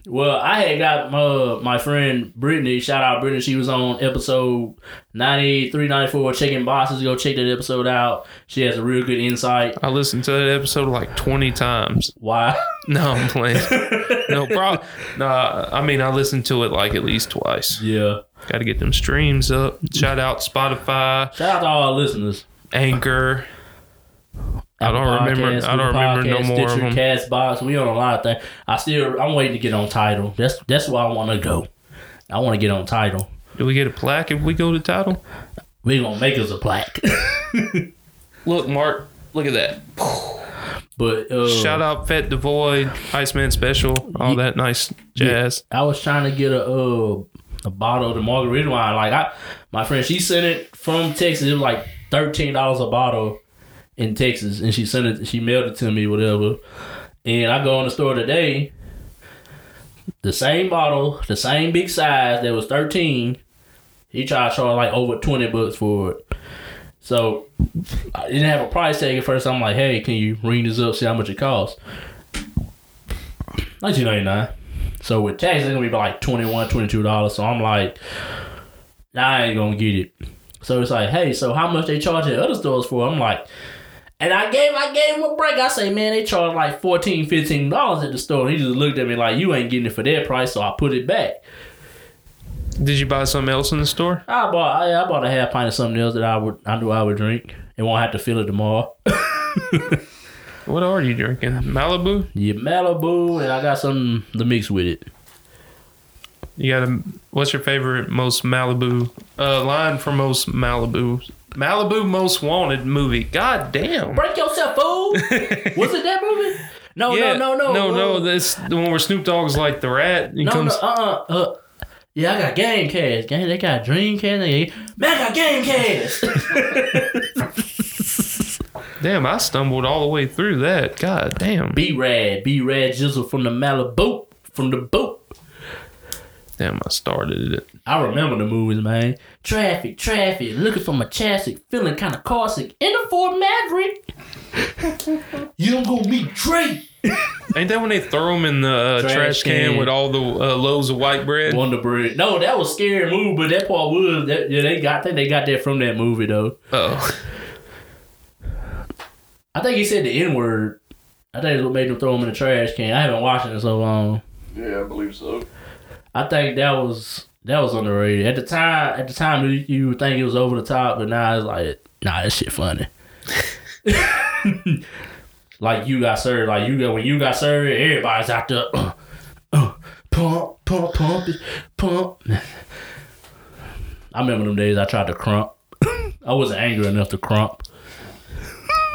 Well, I had got my my friend Brittany. Shout out Brittany. She was on episode 93, 94, checking boxes. Go check that episode out. She has a real good insight. I listened to that episode like twenty times. Why? No, I'm playing. no problem. No, I mean I listened to it like at least twice. Yeah. Got to get them streams up. Shout out Spotify, Shout out to all our listeners. Anchor. I don't Apple remember- Podcasts, I don't Google remember no Podcasts, more of Stitcher, them. Castbox. We on a lot of things. I still. I'm waiting to get on Tidal. That's that's where I want to go. I want to get on Tidal. Do we get a plaque if we go to Tidal? We gonna make us a plaque. Look, Mark. Look at that. but uh, Shout out Fat Devoid, Iceman Special, all that nice jazz. I was trying to get a uh, a bottle of the margarita wine. Like I, my friend, she sent it from Texas. It was like thirteen dollars a bottle in Texas, and she sent it. She mailed it to me, whatever. And I go in the store today. The same bottle, the same big size that was thirteen. He tried to charge like over twenty bucks for it. So I didn't have a price tag at first. I'm like, hey, can you ring this up, see how much it costs? Nineteen ninety nine. So with tax, it's gonna be like 21 dollars. So I'm like, nah, I ain't gonna get it. So it's like, hey, so how much they charge at other stores for? I'm like, and I gave I gave him a break. I say, man, they charge like 14 dollars at the store. And he just looked at me like, you ain't getting it for that price. So I put it back. Did you buy something else in the store? I bought I, I bought a half pint of something else that I would I knew I would drink. and won't have to fill it tomorrow. What are you drinking? Malibu? Yeah, Malibu, and I got something to mix with it. You got a. What's your favorite most Malibu uh, line for most Malibu? Malibu most wanted movie. God damn. Break yourself, fool. Was it that movie? No, yeah, no, no, no, no, no. This the one where Snoop Dogg's like the rat. He No, comes. no, uh, uh, uh. Yeah, I got game cash. Game, they got dream cash. They, man, I got game cash. Damn, I stumbled all the way through that. God damn. B Rad, B Rad Jizzle from the Malibu, from the boat. Damn, I started it. I remember the movies, man. Traffic, traffic, looking for my chassis, feeling kind of caustic in the Ford Maverick. you don't go meet Drake. Ain't that when they throw them in the uh, trash, Trash can, can. with all the uh, loaves of white bread? Wonder Bread. No, that was scary movie, but that part was that. Yeah, they got that. They got that from that movie though. Oh, I think he said the N word. I think it's what made them throw him in the trash can. I haven't watched it in so long. Yeah, I believe so. I think that was that was underrated at the time. At the time, you, you would think it was over the top, but now it's like, nah, that shit funny. like you got served, like you got when you got served, everybody's out there, uh, uh, pump, pump, pump, pump. I remember them days I tried to crump. I wasn't angry enough to crump.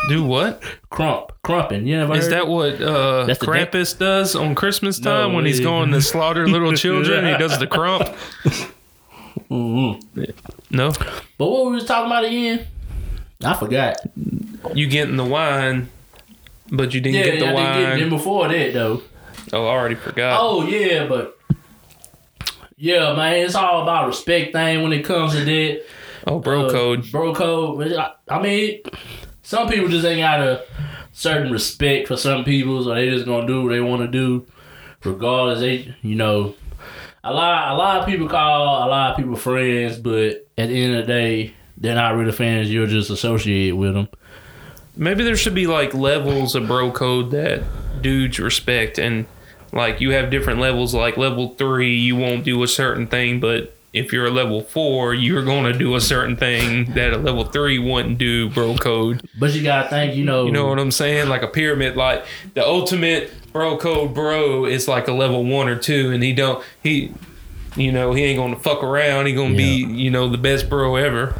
Do what? Crump, crumping. You never Is heard? that what uh, That's the dick- Krampus does on Christmas No, time when he's it- going to slaughter little children? He does the crump. Mm-hmm. No, But what we was talking about again? I forgot. you getting the wine, but you didn't Yeah, get the I wine. didn't get it before that though. oh, I already forgot. Oh yeah, but yeah, man, it's all about respect thing when it comes to that. Oh, bro Uh, code. Bro code. I- I mean, some people just ain't got a certain respect for some people, so they just gonna do what they want to do, regardless. They, you know, a lot, a lot of people call a lot of people friends, but at the end of the day, they're not really fans. You're just associated with them. Maybe there should be like levels of bro code that dudes respect, and like you have different levels. Like level three, you won't do a certain thing, but if you're a level four, you're going to do a certain thing that a level three wouldn't do. Bro code. But you gotta think, you know, You know what I'm saying? Like a pyramid, like the ultimate bro code bro is like a level one or two, and he don't he, you know, he ain't gonna fuck around. He gonna be you know the best bro ever.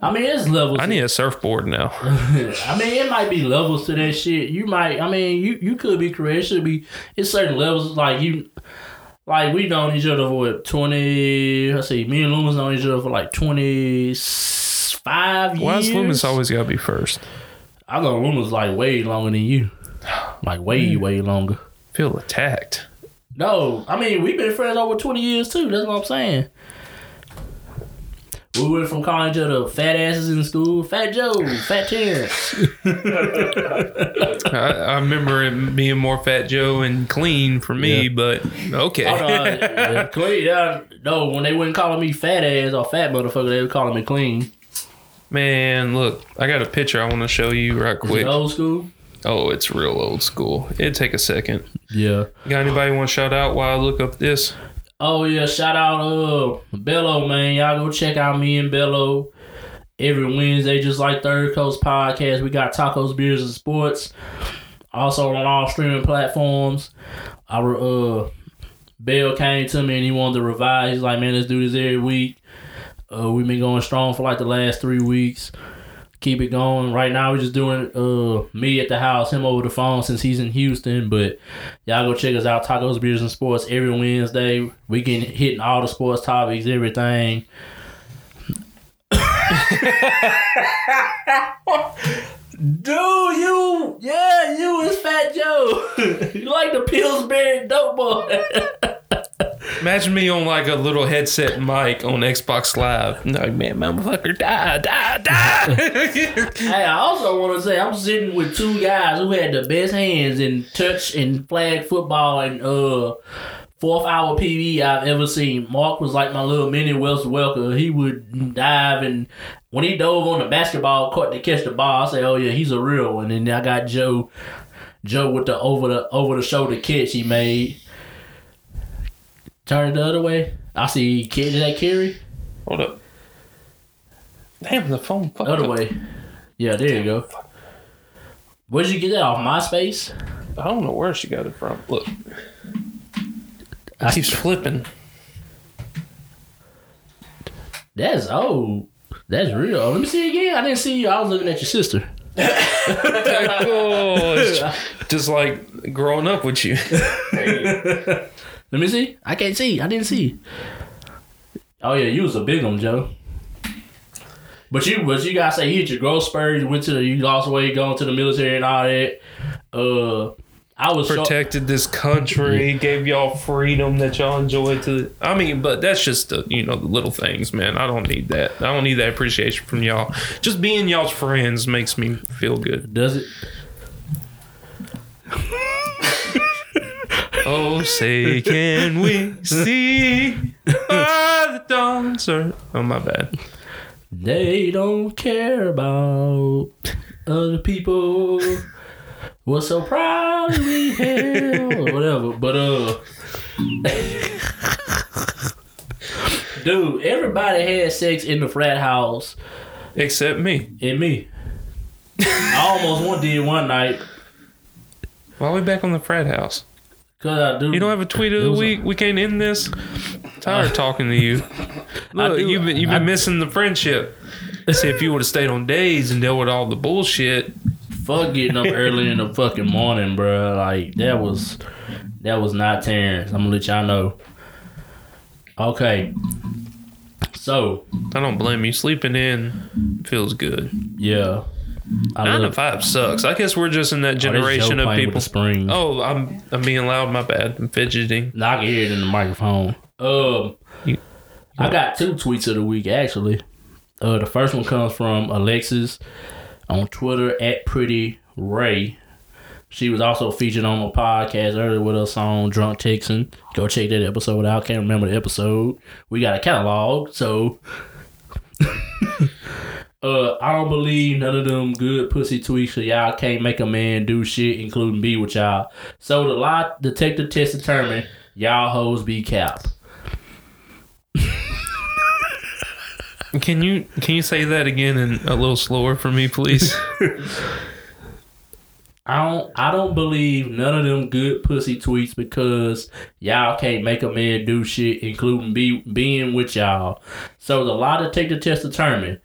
I mean, it's levels. I need a surfboard now. I mean, it might be levels to that shit. You might. I mean, you you could be correct. It should be. It's certain levels. Like you, like we known each other for what twenty. Let's see. Me and Loomis known each other for like twenty five years. Why's Loomis always gotta be first? I know Loomis like way longer than you. Like way way longer. Feel attacked. No, I mean we've been friends over twenty years too. That's what I'm saying. We went from calling each other fat asses in school, Fat Joe, Fat Terrence. I, I remember it being more Fat Joe and clean for me, Yeah. but okay. Clean, yeah, no, when they wasn't calling me fat ass or fat motherfucker, they were calling me clean. Man, look, I got a picture I want to show you right Was quick. it old school? Oh, it's real old school. It'd take a second. Yeah. Got anybody want to shout out while I look up this? Oh yeah, shout out uh Bello man. Y'all go check out me and Bello every Wednesday, just like Third Coast Podcast. We got tacos, beers, and sports. Also on all streaming platforms. Our uh Bell came to me and he wanted to revise. He's like, man, let's do this every week. Uh, we've been going strong for like the last three weeks. Keep it going. Right now, we're just doing uh me at the house, him over the phone since he's in Houston. But y'all go check us out, Tacos, Beers, and Sports every Wednesday. We can hitting all the sports topics, everything. Dude, you, yeah, you is Fat Joe. you like the Pillsbury dope boy. Imagine me on like a little headset mic on Xbox Live. Like, man, motherfucker, die, die, die. Hey, I also want to say I'm sitting with two guys who had the best hands in touch and flag football and uh fourth hour PV I've ever seen. Mark was like my little mini Wes Welker. He would dive and when he dove on the basketball court to catch the ball, I say, "Oh yeah, he's a real one." And then I got Joe, Joe with the over the over the shoulder catch he made. Turn it the other way. I see. Did that carry? Hold up. Damn, the phone fucked Other up. way. Yeah, there you go. Where'd you get that off MySpace? I don't know where she got it from. Look, I- it keeps flipping. That's old. that's real. Oh, let me see again. I didn't see you. I was looking at your sister. oh, just like growing up with you. Let me see. I can't see. I didn't see. Oh yeah, you was a big one, Joe. But you, but you gotta say you hit your growth spurs. You went to the, you lost weight, going to the military and all that. Uh, I was shocked- Protected this country, gave y'all freedom that y'all enjoyed. To I mean, but that's just the you know the little things, man. I don't need that. I don't need that appreciation from y'all. Just being y'all's friends makes me feel good. Does it? Oh, say can we see by the dawn's early- Oh my bad. They don't care about other people. We're so proud we or whatever. But uh Dude, everybody had sex in the frat house Except me. and me. I almost one did one night. Why are we back on the frat house? Cause I do You don't have a tweet of the was a- week. we can't end this. Tired of talking to you. Look, do- you've been you've been I- missing the friendship. Let's see, if you would have stayed on days and dealt with all the bullshit, fuck getting up early in the fucking morning, bro. Like that was that was not Terrence. I'm gonna let y'all know. Okay. So I don't blame you. Sleeping in feels good. yeah. I Nine to five sucks. I guess we're just in that generation of playing with people. the spring. Oh, I'm I'm being loud. My bad. I'm fidgeting. No, I can hear it in the microphone. Um, You- I got two tweets of the week actually. Uh, the first one comes from Alexis on Twitter at Pretty Ray. She was also featured on a podcast earlier with us on Drunk Texan. Go check that episode out. Can't remember the episode. We got a catalog, so. uh, I don't believe none of them good pussy tweets. So y'all can't make a man do shit, including be with y'all. So the lie detector test determined y'all hoes be cap. Can you can you say that again and a little slower for me, please? I don't I don't believe none of them good pussy tweets because y'all can't make a man do shit, including be being with y'all. So the lie the test determine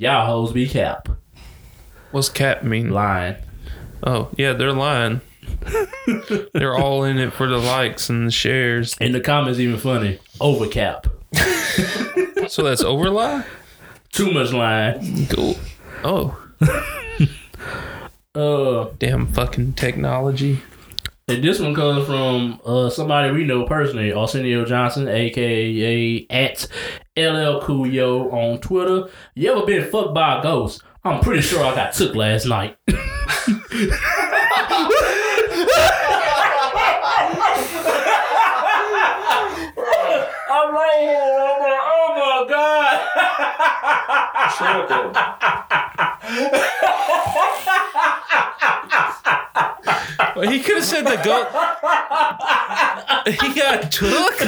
y'all hoes be cap What's cap mean? lying. Oh, yeah, they're lying. they're all in it for the likes and the shares. And the comments even funny. Over cap. So that's overlie? Too much lying. Cool. Oh, Uh, damn fucking technology. And this one comes from uh somebody we know personally, Arsenio Johnson, aka at LL Cool Yo on Twitter. You ever been fucked by a ghost? I'm pretty sure I got took last night. I'm right here. I'm like, oh my god. Well, he could have said the goat. he got took.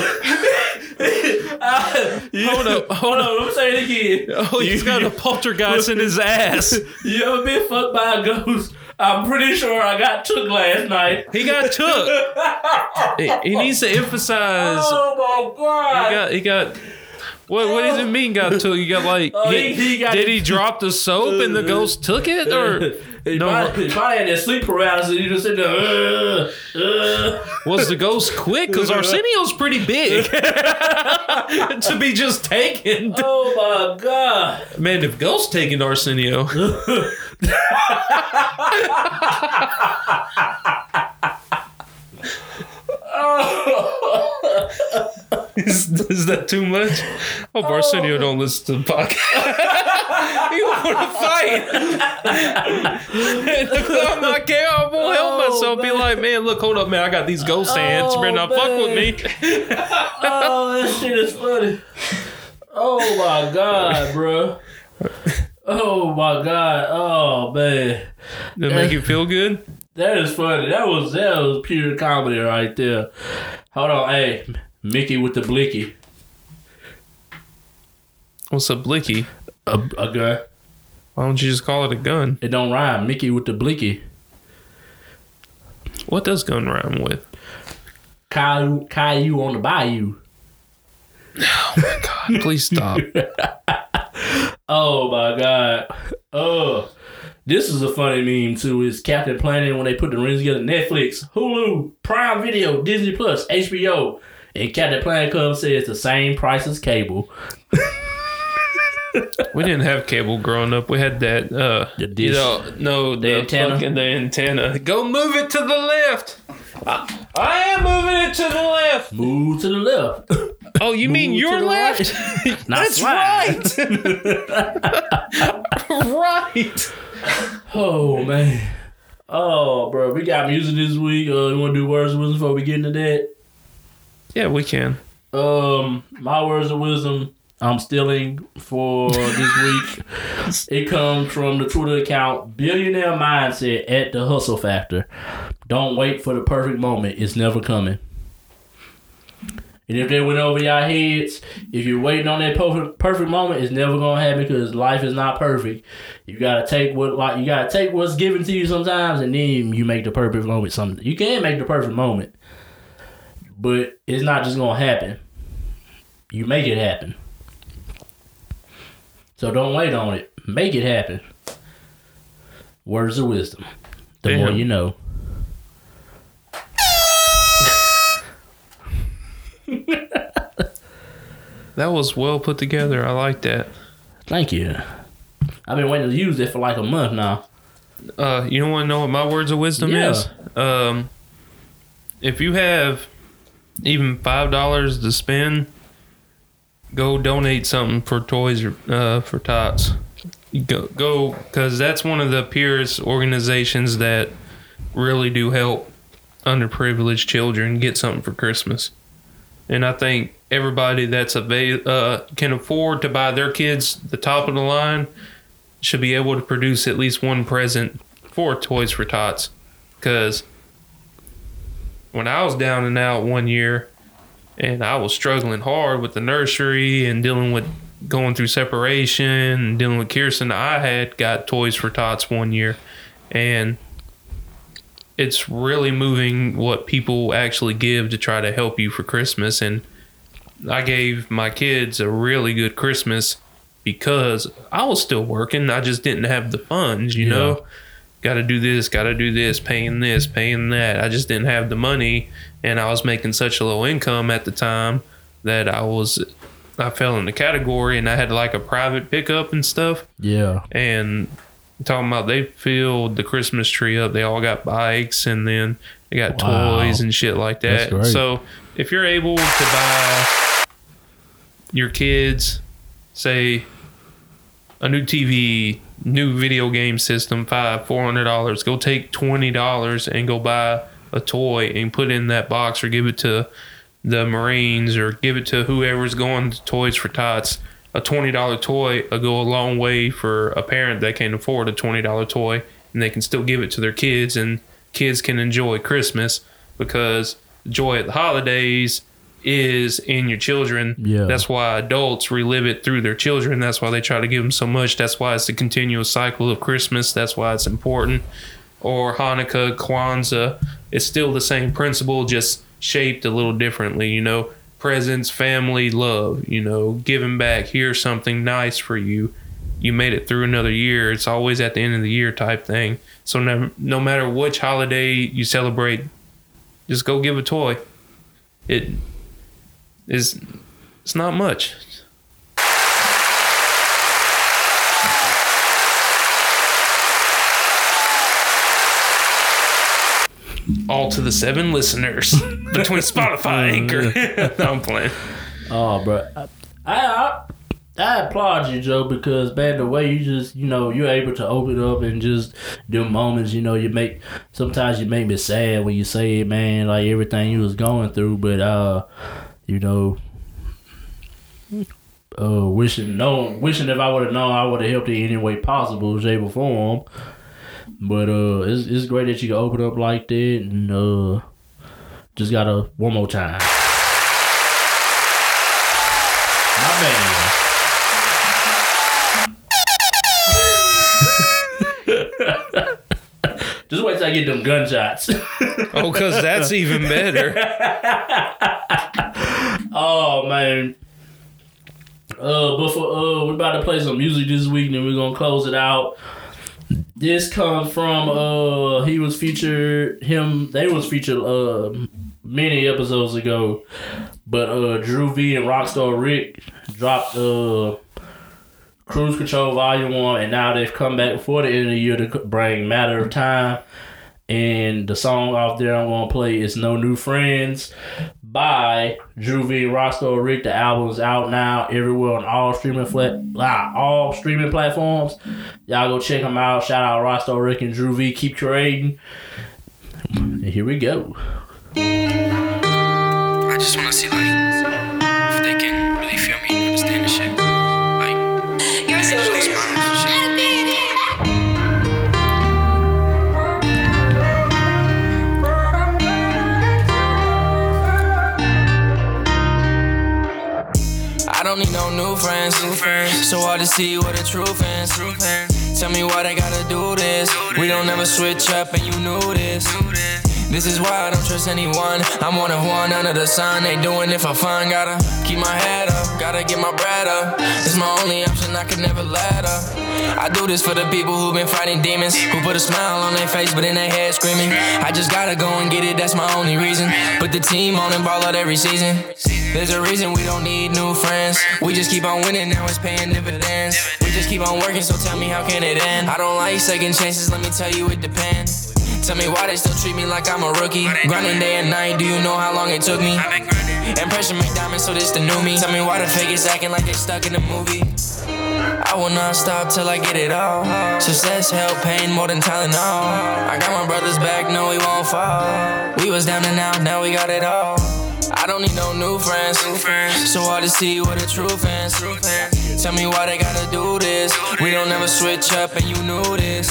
hold up, hold up. on, let me say it again. Oh, he's got a poltergeist in his ass. You ever been fucked by a ghost? I'm pretty sure I got took last night. He got took. He, he needs to emphasize. Oh my god! He got. He got. What, what does it mean? Got took? You got like? Oh, he- he- he got- did he drop the soap and the ghost took it, or He no? probably, he probably had that sleep paralysis. He just sitting there. Uh, uh. Was the ghost quick? Because Arsenio's pretty big to be just taken. Oh my god! Man, if Ghost taking Arsenio, is, is that too much? Oh, Hope Arsenio don't listen to the podcast. he want to fight. I'm like, yeah, I won't help Oh, myself. Be like, man, look, hold up, man. I got these ghost oh, hands. You better not fuck with me. Oh, that shit is funny. Oh my god, bro. Oh my god. Oh man. Did it make you uh, feel good? That is funny. That was that was pure comedy right there. Hold on, hey, Mickey with the blicky. What's a blicky? A, a gun. Why don't you just call it a gun? It don't rhyme. Mickey with the blicky. What does gun rhyme with? Caillou, Caillou on the bayou. Oh my god, please stop. Oh my god. Oh, this is a funny meme too. Is Captain Planet when they put the rings together? Netflix, Hulu, Prime Video, Disney Plus, HBO, and Captain Planet comes says the same price as cable. we didn't have cable growing up. We had that. Uh, The you dish. know, no, the, antenna? fucking the antenna. Go move it to the left. I, I am moving it to the left. Move to the left. Oh, you mean Move to your left? right. That's right. right. Oh man. Oh, bro, we got music this week. Uh, you want to do words of wisdom before we get into that? Yeah, we can. Um, my words of wisdom I'm stealing for this week. It comes from the Twitter account Billionaire Mindset at the Hustle Factor. Don't wait for the perfect moment; it's never coming. And if they went over your heads, if you're waiting on that perfect perfect moment, it's never gonna happen because life is not perfect. You gotta take what like you gotta take what's given to you sometimes, and then you make the perfect moment. Some you can make the perfect moment, but it's not just gonna happen. You make it happen. So don't wait on it. Make it happen. Words of wisdom. The more you know. That was well put together. I like that. Thank you. I've been waiting to use it for like a month now. Uh, you don't want to know what my words of wisdom Yeah. is? Um, if you have even five dollars to spend, go donate something for toys or uh, for tots. Go go because that's one of the purest organizations that really do help underprivileged children get something for Christmas. And I think everybody that's avail- uh, can afford to buy their kids the top of the line should be able to produce at least one present for Toys for Tots. Because when I was down and out one year and I was struggling hard with the nursery and dealing with going through separation and dealing with Kirsten, I had got Toys for Tots one year. And it's really moving what people actually give to try to help you for Christmas. And I gave my kids a really good Christmas because I was still working. I just didn't have the funds, you Yeah. know. Got to do this, got to do this, paying this, paying that. I just didn't have the money, and I was making such a low income at the time that I was, I fell in the category, and I had like a private pickup and stuff Yeah. and talking about they filled the Christmas tree up. They all got bikes and then they got Wow. toys and shit like that. So if you're able to buy your kids, say, a new TV, new video game system, five, four hundred dollars, go take twenty dollars and go buy a toy and put it in that box or give it to the Marines or give it to whoever's going to Toys for Tots. A twenty dollar toy will go a long way for a parent that can't afford a twenty dollar toy, and they can still give it to their kids, and kids can enjoy Christmas because the joy at the holidays is in your children. Yeah. That's why adults relive it through their children. That's why they try to give them so much. That's why it's a continuous cycle of Christmas. That's why it's important. Or Hanukkah, Kwanzaa, it's still the same principle, just shaped a little differently. You know, presents, family, love. You know, giving back. Here's something nice for you. You made it through another year. It's always at the end of the year type thing. So no, no matter which holiday you celebrate, just go give a toy. It is it's not much. All to the seven listeners between Spotify, Anchor. no, I'm playing. Oh, bro, I, I I applaud you, Joe, because man, the way you just you know you're able to open up and just do moments. You know, you make sometimes you make me sad when you say it, man. Like everything you was going through, but uh, you know. Uh, wishing no, wishing if I would have known, I would have helped you any way possible, shape or form. But uh, it's it's great that you can open up like that, and uh, just gotta one more time. My man. Just wait till I get them gunshots. Oh, because that's even better. oh man. Uh, but for uh, we're about to play some music this week, and then we're gonna close it out. This comes from uh, he was featured him. They was featured uh many episodes ago, but uh, Drew V and Rockstar Rick dropped uh. Cruise Control Volume 1, and now they've come back before the end of the year to bring Matter of Time. And the song off there I'm to play is No New Friends by V. and Rick. The album's out now everywhere on all streaming flat, all streaming platforms. Y'all go check them out. Shout out Rockstar Rick and V. Keep creating. And here we go. I just wanna see like friends. So hard to see what the truth is. Tell me why they gotta do this. We don't ever switch up, and you knew this. This is why I don't trust anyone. I'm one of one under the sun. They doing it for fun. Gotta keep my head up. Gotta get my bread up. It's my only option. I could never let up. I do this for the people who've been fighting demons. Who put a smile on their face, but in their head screaming. I just gotta go and get it. That's my only reason. Put the team on and ball out every season. There's a reason we don't need new friends. We just keep on winning. Now it's paying dividends. We just keep on working. So tell me how can it end? I don't like second chances. Let me tell you it depends. Tell me why they still treat me like I'm a rookie. Grinding day and night, do you know how long it took me? And pressure make diamonds, so this the new me. Tell me why the fake is acting like they stuck in a movie. I will not stop till I get it all. Success, help, pain, more than Tylenol. I got my brother's back, no, we won't fall. We was down and out, now we got it all. I don't need no new friends. New friends. So hard to see what the True is. Tell me why they gotta do this. We don't ever switch up, and you knew this.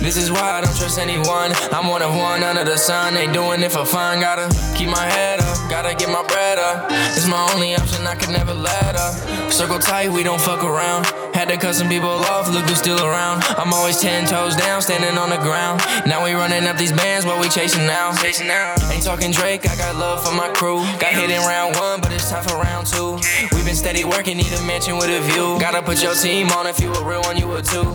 This is why I don't trust anyone. I'm one of one under the sun. They doing it for fun. Gotta keep my head up. Gotta get my bread up. It's my only option. I could never let up. Circle tight, we don't fuck around. Had to cut some people off. Look who's still around. I'm always ten toes down, standing on the ground. Now we running up these bands, what we chasing now? Chasing now. Ain't talking Drake. I got love for my crew. Got hit in round one, but it's time for round two. We've been steady working, need a mansion with a view. Gotta put your team on. If you a real one, you a two.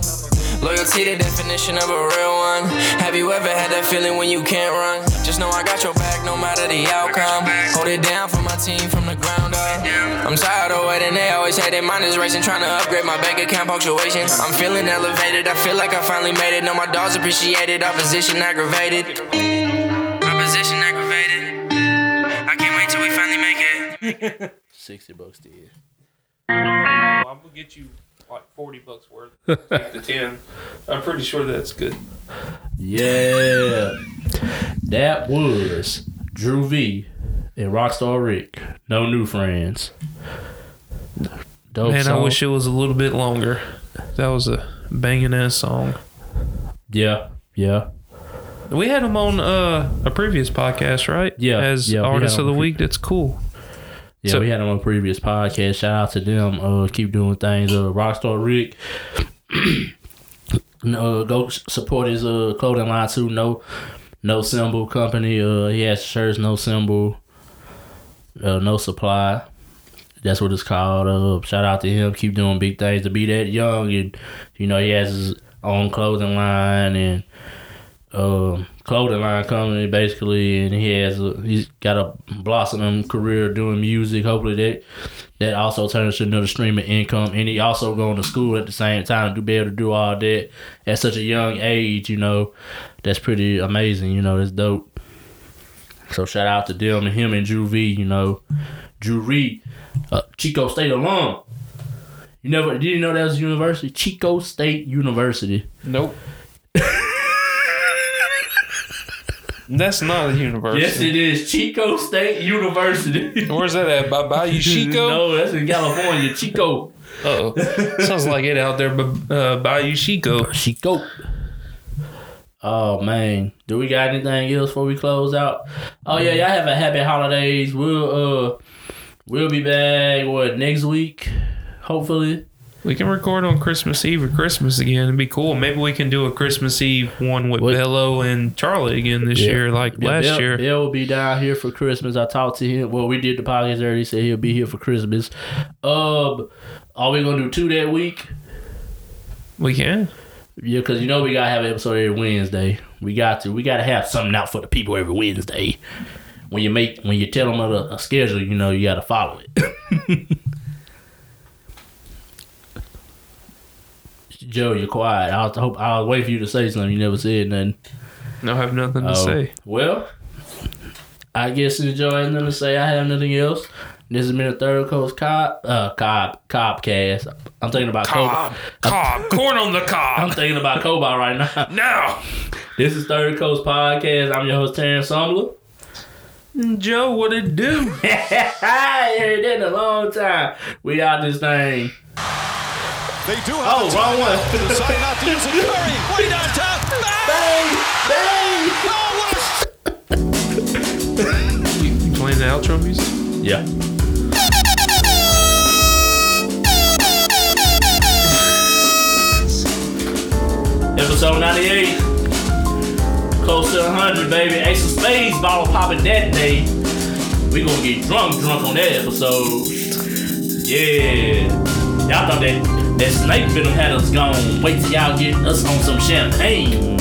Loyalty, the definition of a real one. Have you ever had that feeling when you can't run? Just know I got your back no matter the outcome. Hold it down for my team from the ground up. I'm tired of waiting, they always had their mind is racing, trying to upgrade my bank account punctuation. I'm feeling elevated, I feel like I finally made it. Know my dogs appreciated, opposition aggravated. Opposition aggravated. I can't wait till we finally make it. 60 bucks to you. I'm gonna get you like forty bucks worth. Take the ten. I'm pretty sure that's good. Yeah. That was Drew V and Rockstar Rick. No new friends. Dope Man, I wish it was a little bit longer. That was a banging ass song. Yeah, yeah. We had him on uh, a previous podcast, right? Yeah, as yeah, artist of the week. That's cool. Yeah, So- we had them on a previous podcast. Shout out to them. Uh, keep doing things. Uh, Rockstar Rick. no, go support his uh clothing line too. No, no symbol company. Uh, he has shirts. No symbol. Uh, no supply. That's what it's called. Uh, shout out to him. Keep doing big things. To be that young and you know he has his own clothing line and um, clothing line company basically, and he has a, he's got a blossoming career doing music. Hopefully that that also turns to another stream of income, and he also going to school at the same time to be able to do all that at such a young age. You know, that's pretty amazing. You know, that's dope. So shout out to them and him and Drew V. You know, Drew Reed, uh, Chico State alum. You never did you know that was a university? Chico State University. Nope. That's not a university. Yes, it is Chico State University. Where's that at? By Bayou Chico? no, that's in California. Chico. Oh, sounds like it out there, but uh, Bayou Chico. Chico. Oh man, do we got anything else before we close out? Oh yeah, y'all have a happy holidays. We'll uh, we'll be back what next week, hopefully. We can record on Christmas Eve or Christmas again. It'd be cool. Maybe we can do a Christmas Eve one with What? Bello and Charlie again this Yeah. year, like Yeah, last Bill, year. Bill will be down here for Christmas. I talked to him. Well, we did the podcast earlier. He said he'll be here for Christmas. Um, are we gonna do two that week? We can. Yeah, because you know we gotta have an episode every Wednesday. We got to. We gotta have something out for the people every Wednesday. When you make, when you tell them a, a schedule, you know you gotta follow it. Joe, you're quiet. I was, hope I was waiting for you to say something. You never said nothing. No, I have nothing to Oh, say. Well, I guess enjoy has nothing to say. I have nothing else. This has been a third coast cop, uh, cop, cop cast. I'm thinking about Cob, Cobalt. cob, corn on the cob. I'm thinking about Cobalt right now. Now, This is Third Coast Podcast. I'm your host, Terrence Sumbler. Joe, what it do? I heard that in a long time. We out this thing. They do have Oh, the wrong one. timeout. Decide not to use it. Curry, way downtown. Bang! Bang! Bang! Oh, what a You, you playing the outro music? Yeah. Episode 98. Close to 100, baby. Ace of Spades bottle popping that day. We gonna get drunk, drunk on that episode. Yeah. Y'all thought that, that snake venom had us gone. Wait till y'all get us on some champagne.